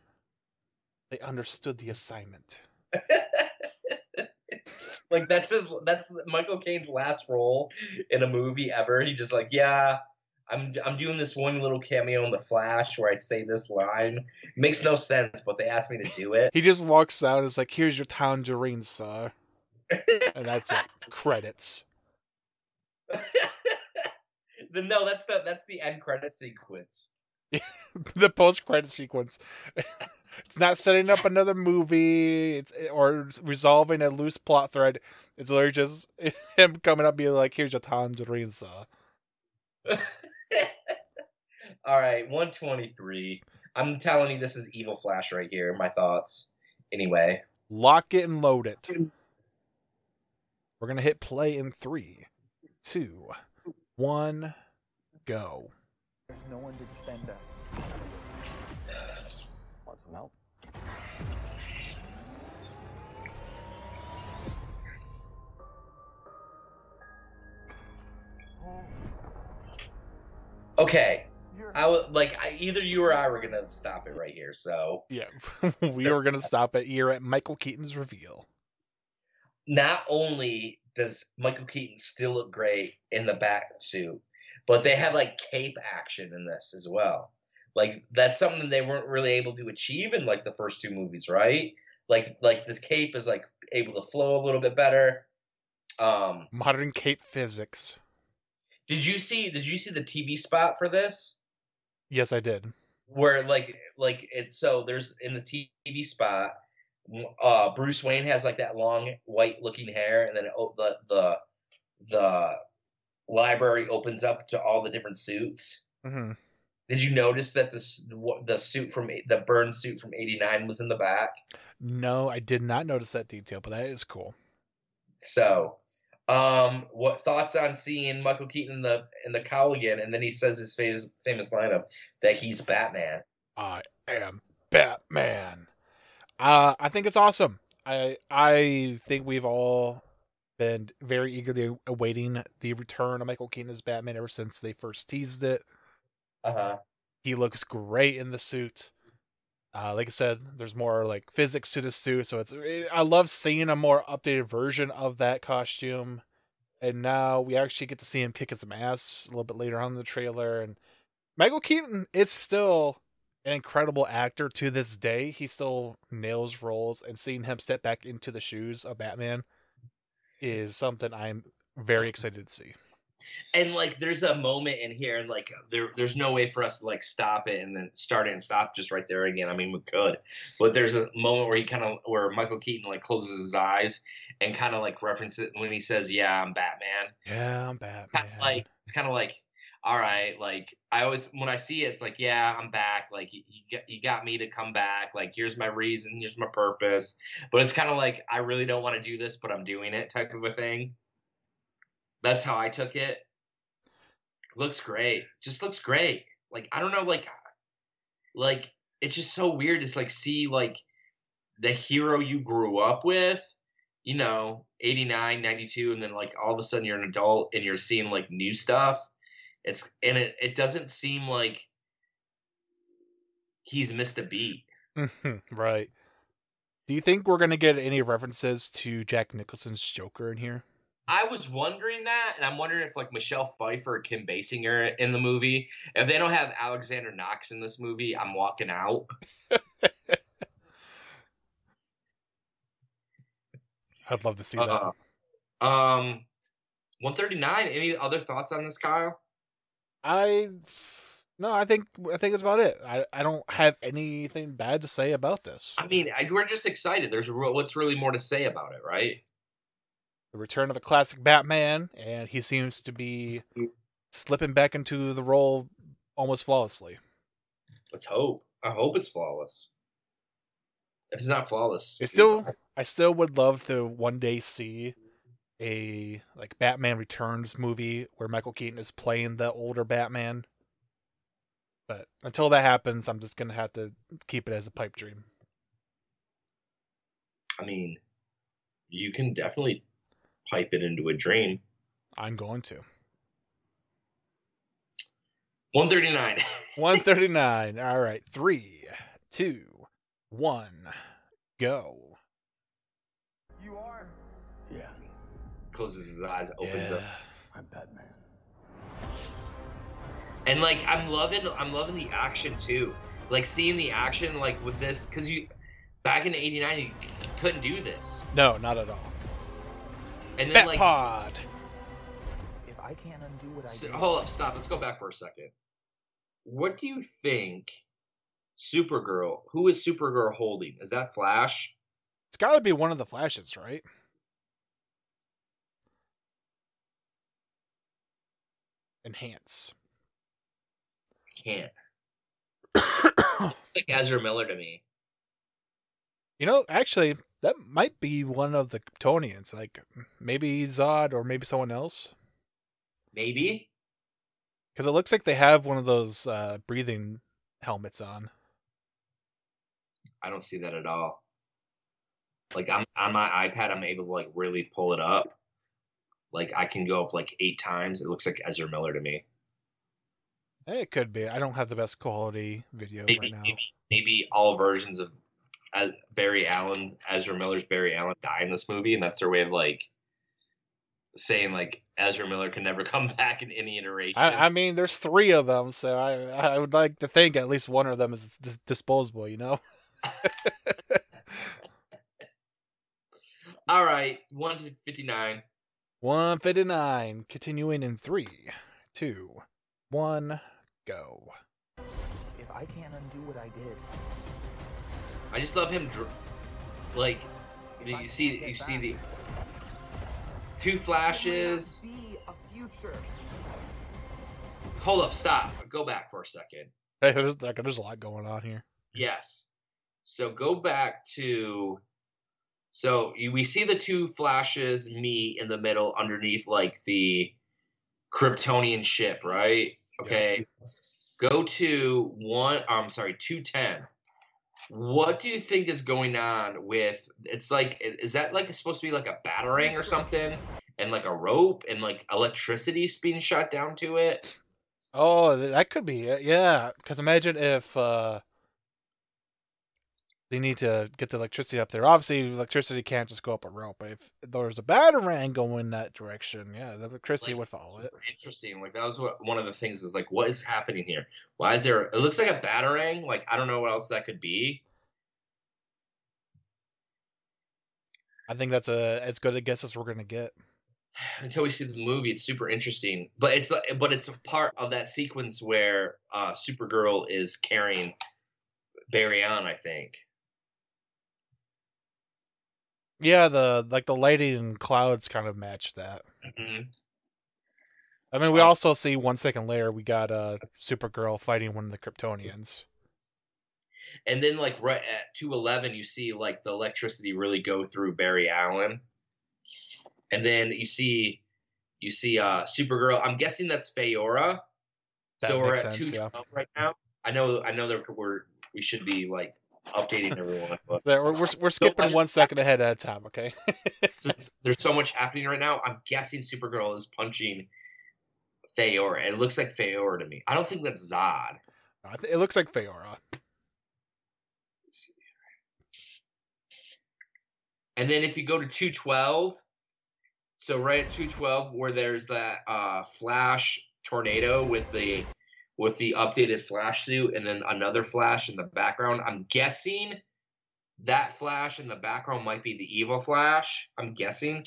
They understood the assignment. like that's his. That's Michael Caine's last role in a movie ever. He just like, yeah, I'm I'm doing this one little cameo in the Flash where I say this line. makes no sense, but they asked me to do it. He just walks out and is like, here's your tangerine, sir. And that's it. Credits. the, no, that's the that's the end credit sequence. the post credit sequence. it's not setting up another movie it's, or resolving a loose plot thread. It's literally just him coming up being like, here's your tangerine saw. All right, 123. I'm telling you, this is evil Flash right here. My thoughts. Anyway, Lock it and load it. We're gonna hit play in three, two, one, go. There's no one to defend us. Want some help? okay. I would like I, either you or I were gonna stop it right here. So Yeah, we were gonna stop it here at Michael Keaton's reveal. not only does Michael Keaton still look great in the bat suit, but they have like cape action in this as well. Like that's something they weren't really able to achieve in like the first two movies, right? Like like this cape is like able to flow a little bit better. Um Modern cape physics. did you see did you see the TV spot for this? Yes, I did. Where like like it's so there's in the TV spot uh Bruce Wayne has like that long white looking hair and then it, o- the the the library opens up to all the different suits. hmm Did you notice that the the suit from the Burton suit from '89 was in the back? No, I did not notice that detail, but that is cool. So, um, what thoughts on seeing Michael Keaton in the in the cowl again? And then he says his famous famous lineup that he's Batman. I am Batman. Uh, I think it's awesome. I I think we've all been very eagerly awaiting the return of Michael Keaton as Batman ever since they first teased it. Uh huh. He looks great in the suit. Uh, like I said, there's more like physics to the suit, so it's. I love seeing a more updated version of that costume. And now we actually get to see him kicking some ass a little bit later on in the trailer. And Michael Keaton is still an incredible actor to this day. He still nails roles, and seeing him step back into the shoes of Batman is something I'm very excited to see. and like there's a moment in here and like there there's no way for us to like stop it and then start it and stop just right there again i mean we could but there's a moment where he kind of where michael keaton like closes his eyes and kind of like references it when he says yeah i'm batman Yeah, I'm Batman. of like it's kind of like all right like i always when i see it it's like yeah i'm back like you, you, got, me to come back like here's my reason here's my purpose. But it's kind of like i really don't want to do this but i'm doing it type of a thing. That's how i took it. Looks great just looks great. Like i don't know like like it's just so weird to like see like the hero you grew up with you know 89 92 and then like all of a sudden you're an adult and you're seeing like new stuff it's and it, it doesn't seem like he's missed a beat Mhm, right. Do you think we're gonna get any references to Jack Nicholson's Joker in here? i was wondering that and i'm wondering if like michelle pfeiffer or kim basinger in the movie if they don't have alexander knox in this movie i'm walking out I'd love to see that. Uh-uh. um 139 any other thoughts on this kyle I no, I think I think it's about it. I, I don't have anything bad to say about this. i mean I, we're just excited there's re- what's really more to say about it right The return of a classic Batman, and he seems to be slipping back into the role almost flawlessly. let's hope i hope it's flawless if it's not flawless It's still I still would love to one day see a like Batman Returns movie where Michael Keaton is playing the older Batman. But until that happens, I'm just gonna have to keep it as a pipe dream. I mean, you can definitely pipe it into a dream. I'm going to. 139. 139. All right. Three, two, one, go. You are. Yeah, Closes his eyes, opens up. I'm Batman. And like I'm loving I'm loving the action too. Like seeing the action like with this cuz you back in 89 you couldn't do this. No, not at all. And then like Batpod. If I can't undo what I s- did, hold up, stop. Let's go back for a second. What do you think Supergirl, who is Supergirl holding? Is that Flash? It's got to be one of the flashes, right? Enhance. Can't. like Ezra Miller to me. You know, actually, that might be one of the Kryptonians. Like maybe Zod or maybe someone else. Maybe. Because it looks like they have one of those uh, breathing helmets on. I don't see that at all. Like I'm on my iPad, I'm able to like really pull it up. Like I can go up like eight times. It looks like Ezra Miller to me. It could be. I don't have the best quality video Maybe right now. maybe, maybe all versions of uh, Barry Allen, Ezra Miller's Barry Allen, die in this movie, and that's their way of like saying like Ezra Miller can never come back in any iteration. I, I mean, there's three of them, so I I would like to think at least one of them is dis- disposable. You know. all right, one to fifty nine. 159. Continuing in three, two, one, go. If I can't undo what I did, I just love him. Dr- like if the, I you see, can't you see back, the two flashes. will be a future. Hold up, stop. Go back for a second. Hey, there's, there's a lot going on here. Yes. So go back to. So you, we see the two flashes meet in the middle underneath like the Kryptonian ship, right? Okay. Go to one. I'm sorry, two ten. What do you think is going on with? It's like, is that like supposed to be like a batarang or something, and like a rope and like electricity's being shot down to it? Oh, that could be it. Yeah, because imagine if uh, they need to get the electricity up there. Obviously, electricity can't just go up a rope. If there's a batarang going that direction, yeah, the electricity Like- would follow it. interesting. Like that was what one of the things is like, what is happening here? Why is there? It looks like a batarang. Like I don't know what else that could be. I think that's a as good a guess as we're gonna get. Until we see the movie, it's super interesting. But it's like- but it's a part of that sequence where uh, Supergirl is carrying Barry on. I think. Yeah, the like the lighting and clouds kind of match that. hmm I mean, we Um, also see one second later we got uh Supergirl fighting one of the Kryptonians. And then like right at two eleven, you see like the electricity really go through Barry Allen, and then you see you see uh Supergirl. I'm guessing that's Faora. That so we're at sense, two yeah. right now. I know I know that we're we should be like updating everyone, but There, we're we're, we're skipping much- one second ahead at a time. Okay. since there's so much happening right now, I'm guessing Supergirl is punching Faora. It looks like Faora to me. I don't think that's Zod. It looks like Faora. And then if you go to 212, so right at 212 where there's that uh, Flash tornado with the with the updated Flash suit and then another Flash in the background. I'm guessing that Flash in the background might be the evil Flash. I'm guessing.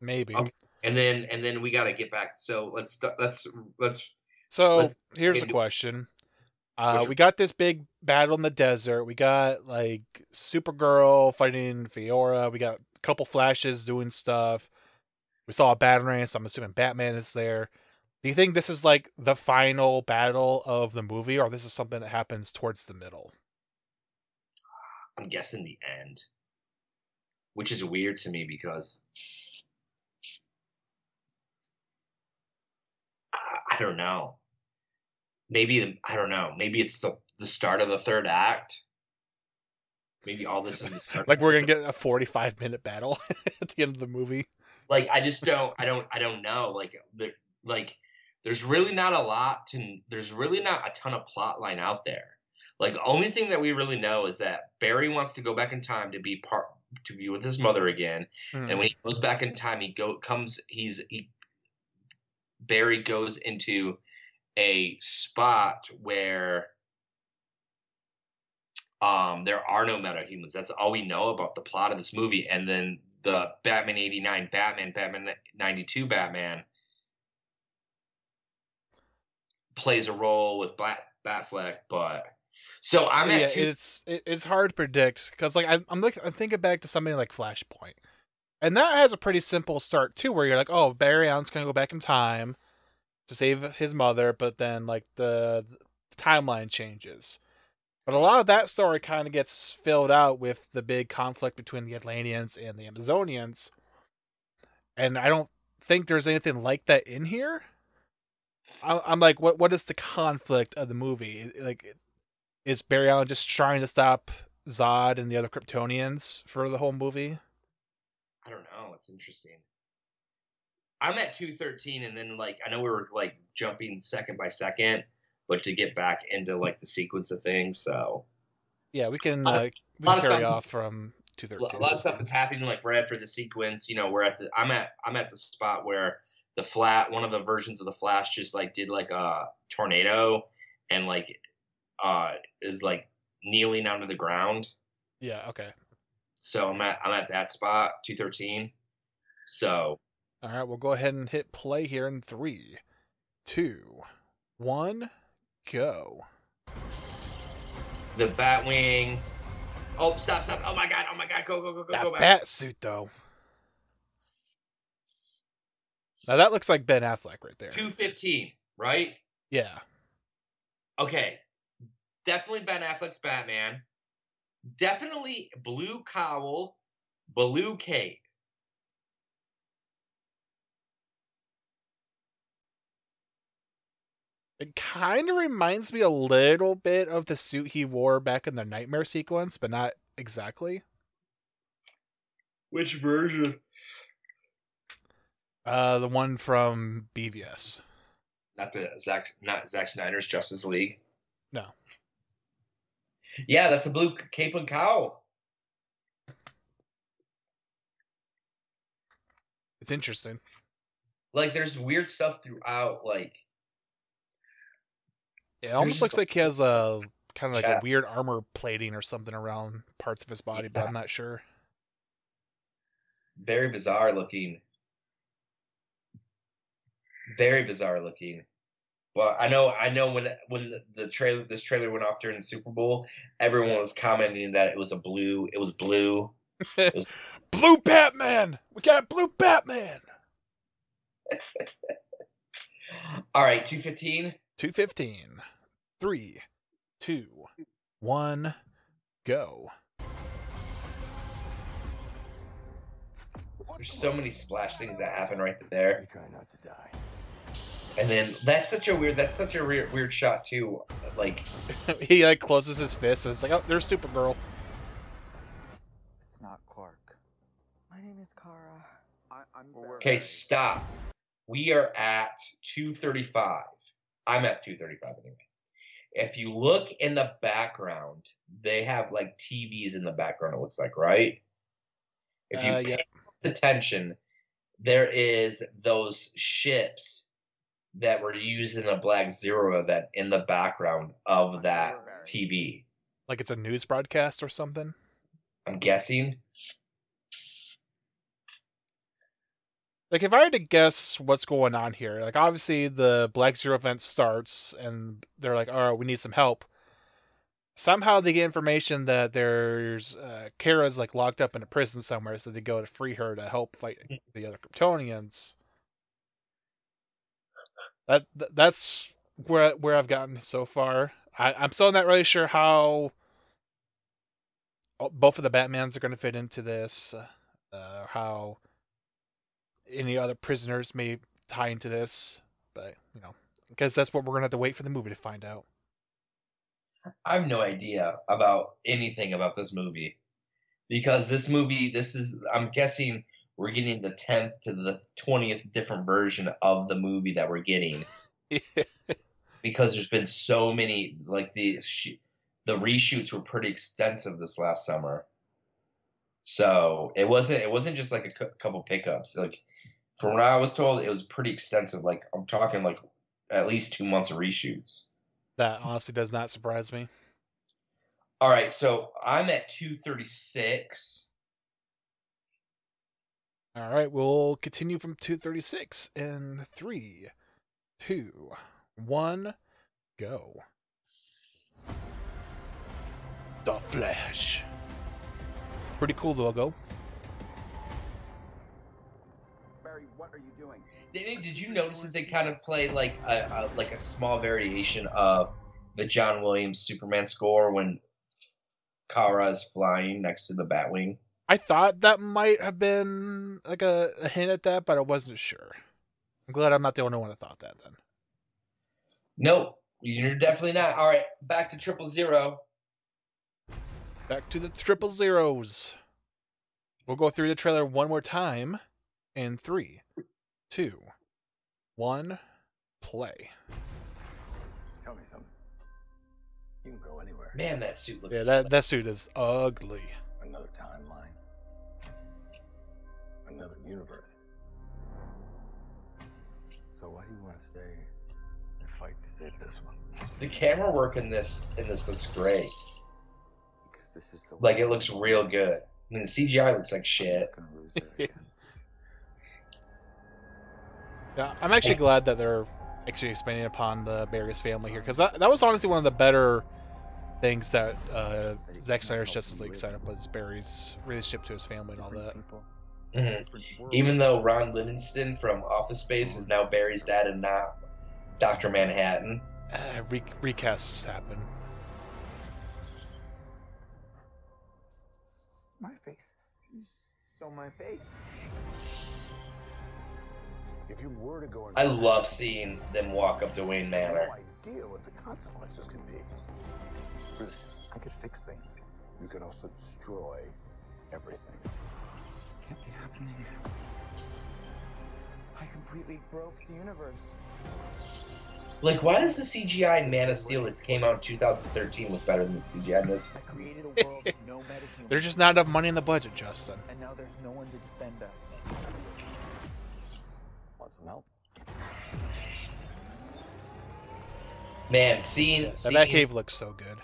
Maybe. Okay. And then and then we got to get back. So let's st- let's let's So Let's- here's a question. Uh, we got this big battle in the desert. We got like Supergirl fighting Faora. We got a couple flashes doing stuff. We saw a batarang, so I'm assuming Batman is there. Do you think this is like the final battle of the movie, or this is something that happens towards the middle? I'm guessing the end, which is weird to me because I, I don't know. Maybe the- I don't know. Maybe it's the the start of the third act. Maybe all this is the start. Like we're gonna get a 45 minute battle at the end of the movie. like I just don't I don't I don't know like like there's really not a lot to there's really not a ton of plot line out there. Like only thing that we really know is that Barry wants to go back in time to be part to be with his mother again, Hmm. and when he goes back in time, he go comes he's he Barry goes into a spot where um there are no metahumans. That's all we know about the plot of this movie. And then the Batman 89 Batman, Batman 92 Batman plays a role with Bat Batfleck, but so I'm at yeah, two, it's it's hard to predict because like I'm I'm, look, I'm thinking back to something like Flashpoint, and that has a pretty simple start too, where you're like, oh, Barry Allen's gonna go back in time, to save his mother, but then like the, the timeline changes. But a lot of that story kind of gets filled out with the big conflict between the Atlanteans and the Amazonians. And I don't think there's anything like that in here. I'm like, what? What is the conflict of the movie? Like, is Barry Allen just trying to stop Zod and the other Kryptonians for the whole movie? I don't know. It's interesting. I'm at 213, and then like I know we were like jumping second by second, but to get back into like the sequence of things, so Yeah, we can uh, we can carry is- off from 213. a lot of stuff is happening like right after the sequence. You know, we're at the I'm at I'm at the spot where the flat one of the versions of the Flash just like did like a tornado and like uh is like kneeling onto the ground. Yeah. Okay. So I'm at I'm at that spot 213. So All right. We'll go ahead and hit play here in three, two, one, go. the Batwing. Oh, stop, stop. Oh my god, oh my god, go, go, go, go, That go back. bat suit though. Now that looks like Ben Affleck right there. 215, right? Yeah. Okay. Definitely Ben Affleck's Batman. Definitely blue cowl, blue cape. It kind of reminds me a little bit of the suit he wore back in the Knightmare sequence, but not exactly. Which version? Uh, the one from BVS. Not the Zack not Zack Snyder's Justice League. No. Yeah, that's a blue cape and cowl. It's interesting. Like there's weird stuff throughout, like It almost looks like he has a kind of like a weird armor plating or something around parts of his body, but I'm not sure. very bizarre looking. Very bizarre looking. Well, I know, I know when when the, the trailer, this trailer went off during the Super Bowl, everyone was commenting that it was a blue. It was blue. Blue Batman! We got blue Batman! All right, two fifteen. 215. Three, two, one, go. There's so many splash things that happen right there, You try not to die. And then that's such a weird. That's such a weird, weird shot too. Like he like closes his fist and it's like, oh, there's Supergirl. It's not Clark. My name is Kara. I, I'm Okay, stop. We are at 235. I'm at 235 anyway. If you look in the background, they have like TVs in the background, it looks like, right? If you Uh, pay yeah. attention, there is those ships that were used in the Black Zero event in the background of that TV. Like it's a news broadcast or something. I'm guessing. Like if I had to guess what's going on here, like obviously the Black Zero event starts and they're like, "Oh, we need some help." Somehow they get information that there's uh, Kara's like locked up in a prison somewhere, so they go to free her to help fight the other Kryptonians. That that's where where I've gotten so far. I, I'm still not really sure how oh, both of the Batmans are going to fit into this. Uh, how any other prisoners may tie into this, but you know, because that's what we're gonna have to wait for the movie to find out. I have no idea about anything about this movie because this movie, this is, I'm guessing we're getting the 10th to the 20th different version of the movie that we're getting because there's been so many, like the, sh- the reshoots were pretty extensive this last summer. So it wasn't, it wasn't just like a cou- couple pickups. Like from what I was told, it was pretty extensive. Like I'm talking like at least two months of reshoots. that honestly does not surprise me. All right, so I'm at 236. All right, we'll continue from 236 in three, two, one, go. The Flash. Pretty cool logo. Barry, what are you doing? Danny, did you notice that they kind of played like a, a like a small variation of the John Williams Superman score when Kara is flying next to the Batwing? I thought that might have been like a, a hint at that, but I wasn't sure. I'm glad I'm not the only one that thought that then. Nope, you're definitely not. All right, back to triple zero. Back to the triple zeros. We'll go through the trailer one more time. In three, two, one, play. Tell me something. You can go anywhere. Man, that suit looks. Yeah, that, that suit is ugly. The camera work in this in this looks great. This is the Like it looks real good. I mean, the CGI looks like shit. Gonna lose it again. Yeah, I'm actually glad that they're actually expanding upon the Barry's family here because that, that was honestly one of the better things that uh, Zack Snyder's Justice League set up was Barry's relationship to his family and all that. Mhm. Even though Ron Livingston from Office Space is now Barry's dad and not Doctor Manhattan. Uh, re- recasts happen. My face. So my face. If you were to go I love seeing them walk up to Wayne Manor. No idea what the consequences could be. Bruce, I could fix things. You could also destroy everything. Can't be happening. I completely broke the universe. Like, why does the CGI in Man of Steel that came out in 2013 look better than the CGI in this? I created a world no metahuman. There's just not enough money in the budget, Justin. And now there's no one to defend us. Want some help? Man, seeing, That seeing Batcave looks so good.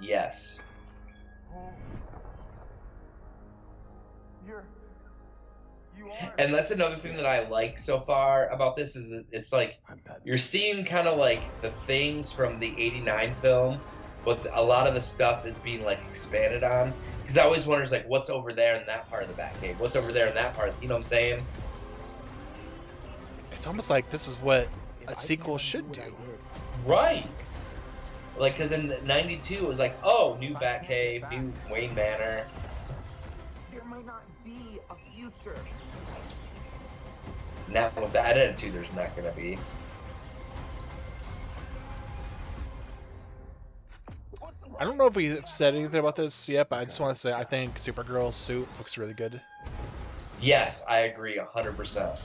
yes, and that's another thing that I like so far about this is that it's like you're seeing kind of like the things from the 89 film but a lot of the stuff is being like expanded on. Because i always wonders like what's over there in that part of the batcave? What's over there in that part? You know what i'm saying? It's almost like this is what If a I sequel should undo what I do. right. Like because in 92 it was like oh new batcave new wayne manor. There might not be a future. Now with that attitude there's not gonna be I don't know if we said anything about this yet, but I just want to say I think Supergirl's suit looks really good. Yes, I agree hundred percent.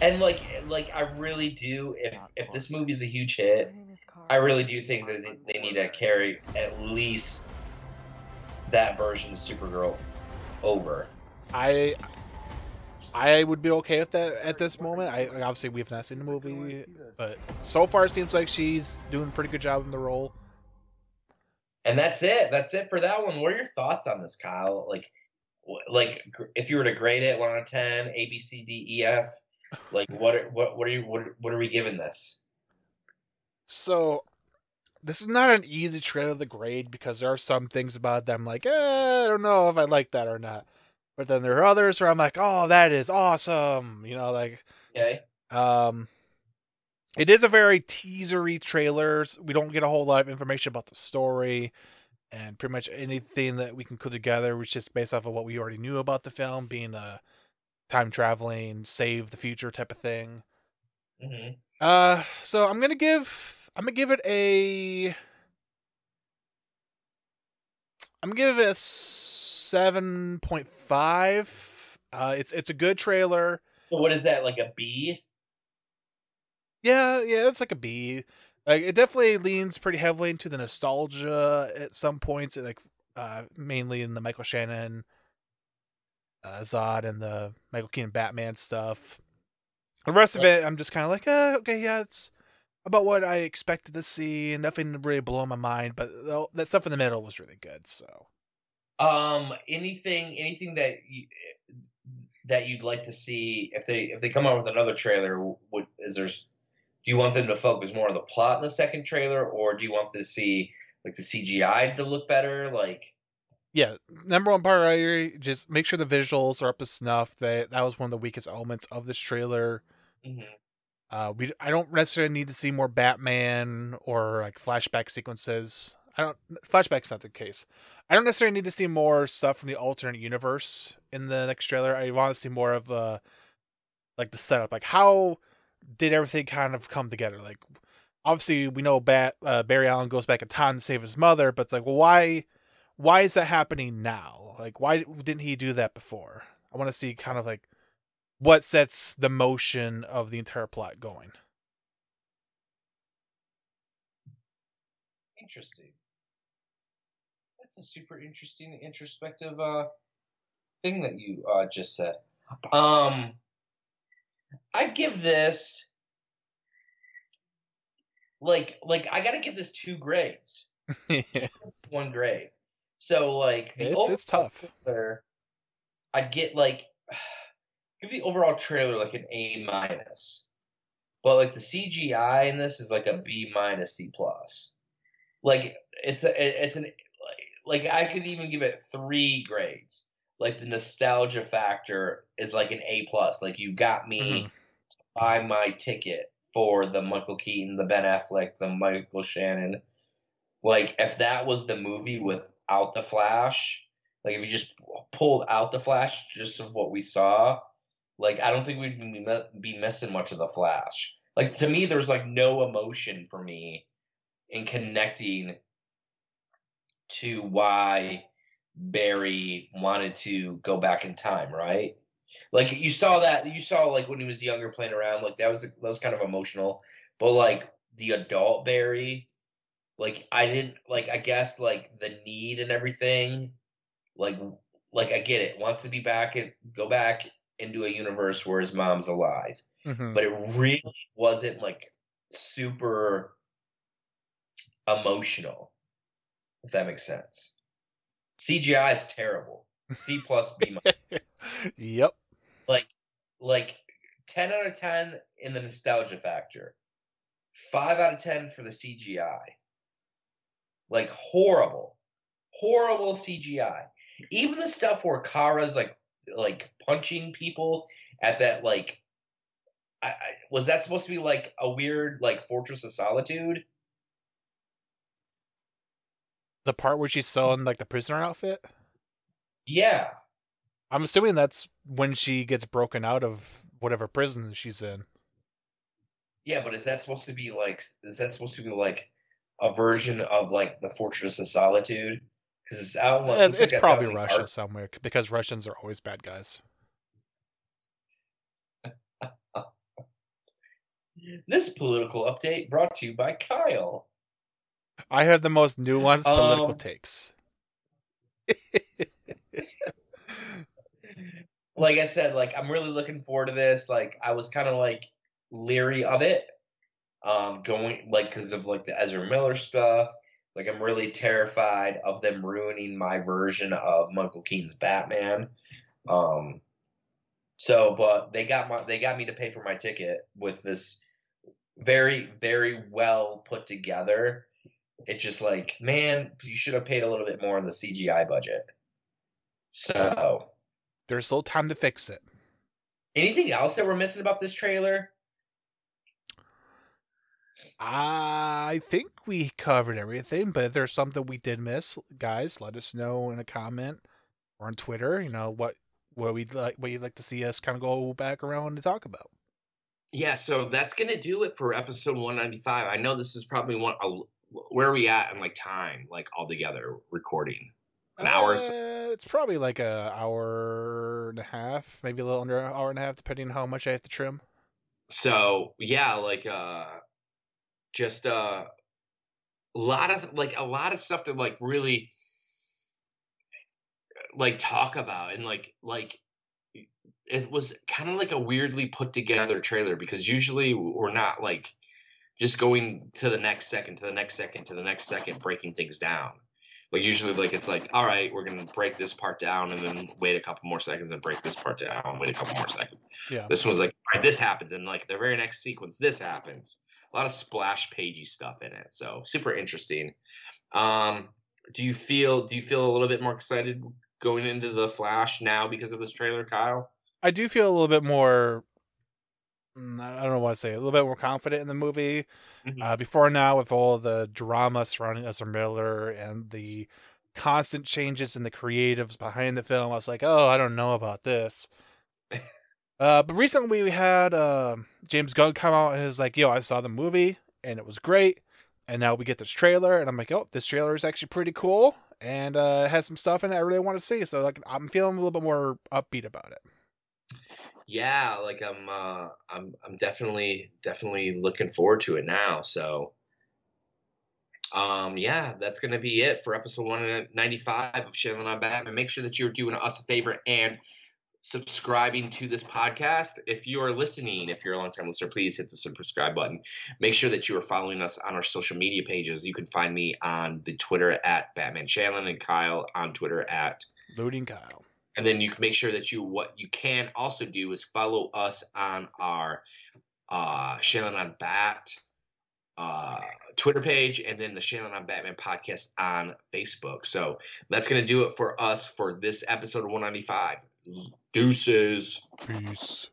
And like, like I really do. If if this movie's a huge hit, My name is Carl. I really do think that they, they need to carry at least that version of Supergirl over. I I would be okay with that at this moment. I obviously we've not seen the movie, but so far it seems like she's doing a pretty good job in the role. And that's it. That's it for that one. What are your thoughts on this, Kyle? Like, like if you were to grade it one out of ten, A, B, C, D, E, F, like what are, what what are you what, are- what are we giving this? So this is not an easy trailer to grade because there are some things about them like, eh, I don't know if I like that or not. But then there are others where I'm like, oh, that is awesome. You know, like Okay. Um, it is a very teasery trailer. We don't get a whole lot of information about the story, and pretty much anything that we can put together was just based off of what we already knew about the film, being a time traveling, save the future type of thing. hmm Uh, so I'm gonna give I'm gonna give it a I'm gonna give it a seven point five. Uh, it's it's a good trailer. So what is that? Like a B? Yeah, yeah, it's like a B. Like it definitely leans pretty heavily into the nostalgia at some points, like uh mainly in the Michael Shannon uh Zod and the Michael Keaton Batman stuff. The rest of it I'm just kind of like, uh, okay, yeah, it's about what I expected to see, and nothing really blow my mind, but that stuff in the middle was really good, so. Um, anything, anything that you, that you'd like to see if they if they come out with another trailer? Would is there? Do you want them to focus more on the plot in the second trailer, or do you want to see like the CGI to look better? Like, yeah, number one priority, just make sure the visuals are up to snuff. That that was one of the weakest elements of this trailer. Mhm. Uh, we I don't necessarily need to see more Batman or like flashback sequences. I don't flashback's not the case. I don't necessarily need to see more stuff from the alternate universe in the next trailer. I want to see more of uh like the setup, like how did everything kind of come together? Like obviously we know Bat uh, Barry Allen goes back in time to save his mother, but it's like well why why is that happening now? Like why didn't he do that before? I want to see kind of like what sets the motion of the entire plot going. Interesting. That's a super interesting, introspective uh, thing that you uh, just said. Um, I give this like like I gotta give this two grades. One grade. So like the It's- it's tough. trailer, I'd get like give the overall trailer like an A minus. But like the CGI in this is like a B minus C plus. Like it's a it's an like, I could even give it three grades. Like the nostalgia factor is like an A plus. Like you got me Mhm. to buy my ticket for the Michael Keaton, the Ben Affleck, the Michael Shannon. Like if that was the movie without the Flash, like if you just pulled out the Flash just of what we saw, like I don't think we'd be, be missing much of the Flash. Like to me, there's like no emotion for me in connecting to why Barry wanted to go back in time, right? Like you saw that you saw like when he was younger playing around, like that was that was kind of emotional. But like the adult Barry, like I didn't like I guess like the need and everything, like like I get it, wants to be back and go back into a universe where his mom's alive Mhm. but it really wasn't like super emotional if that makes sense. Cgi is terrible. C plus b minus. Yep. like like 10 out of 10 in the nostalgia factor. 5 out of 10 for the cgi like horrible. Horrible cgi even the stuff where kara's like like punching people at that like I, I, was that supposed to be like a weird like fortress of solitude The part where she's still in like the prisoner outfit. yeah I'm assuming that's when she gets broken out of whatever prison she's in. yeah but is that supposed to be like is that supposed to be like a version of like the fortress of solitude because it's out It's, like it's probably Russia Ar- somewhere because Russians are always bad guys. this political update brought to you by kyle I have the most nuanced political Um, takes. like I said, like I'm really looking forward to this. Like I was kind of like leery of it, um, going like because of like the Ezra Miller stuff. Like I'm really terrified of them ruining my version of Michael Keaton's Batman. Um, so, but they got my they got me to pay for my ticket with this very very well put together. It's just like, man, you should have paid a little bit more on the CGI budget. So, There's still time to fix it. Anything else that we're missing about this trailer? I think we covered everything, but if there's something we did miss, guys, let us know in a comment or on Twitter. You know what what we'd like what you'd like to see us kind of go back around to talk about. Yeah, so that's gonna do it for episode 195. I know this is probably one. Where are we at in like time, like all together recording? An hour so? Uh, it's probably like a hour and a half, maybe a little under an hour and a half, depending on how much I have to trim. So yeah, like uh, just uh, a lot of like a lot of stuff to like really like talk about and like like it was kind of like a weirdly put together trailer because usually we're not like just going to the next second to the next second to the next second breaking things down like usually like it's like all right we're gonna break this part down and then wait a couple more seconds and break this part down wait a couple more seconds Yeah. this was like all right this happens and like the very next sequence this happens a lot of splash pagey stuff in it so super interesting um do you feel do you feel a little bit more excited going into the Flash now because of this trailer, Kyle? I do feel a little bit more. Mm, I don't know what to say. A little bit more confident in the movie. Mhm. Uh, before now, with all the drama surrounding Ezra Miller and the constant changes in the creatives behind the film, I was like, oh, I don't know about this. uh, but recently, we had uh, James Gunn come out and is like, yo, I saw the movie and it was great. And now we get this trailer, and I'm like, oh, this trailer is actually pretty cool and uh, it has some stuff in it I really want to see. So, like, I'm feeling a little bit more upbeat about it. Yeah like i'm uh i'm i'm definitely definitely looking forward to it now so um yeah that's gonna be it for episode 195 of Shannon on Batman make sure that you're doing us a favor and subscribing to this podcast. If you are listening if you're a long time listener please hit the subscribe button. Make sure that you are following us on our social media pages. You can find me on the twitter at batman shannon and kyle on twitter at Loading Kyle. And then you can make sure that you what you can also do is follow us on our uh Shannon on Bat uh Twitter page and then the Shannon on Batman podcast on Facebook. So that's gonna do it for us for this episode of 195. Deuces. Peace.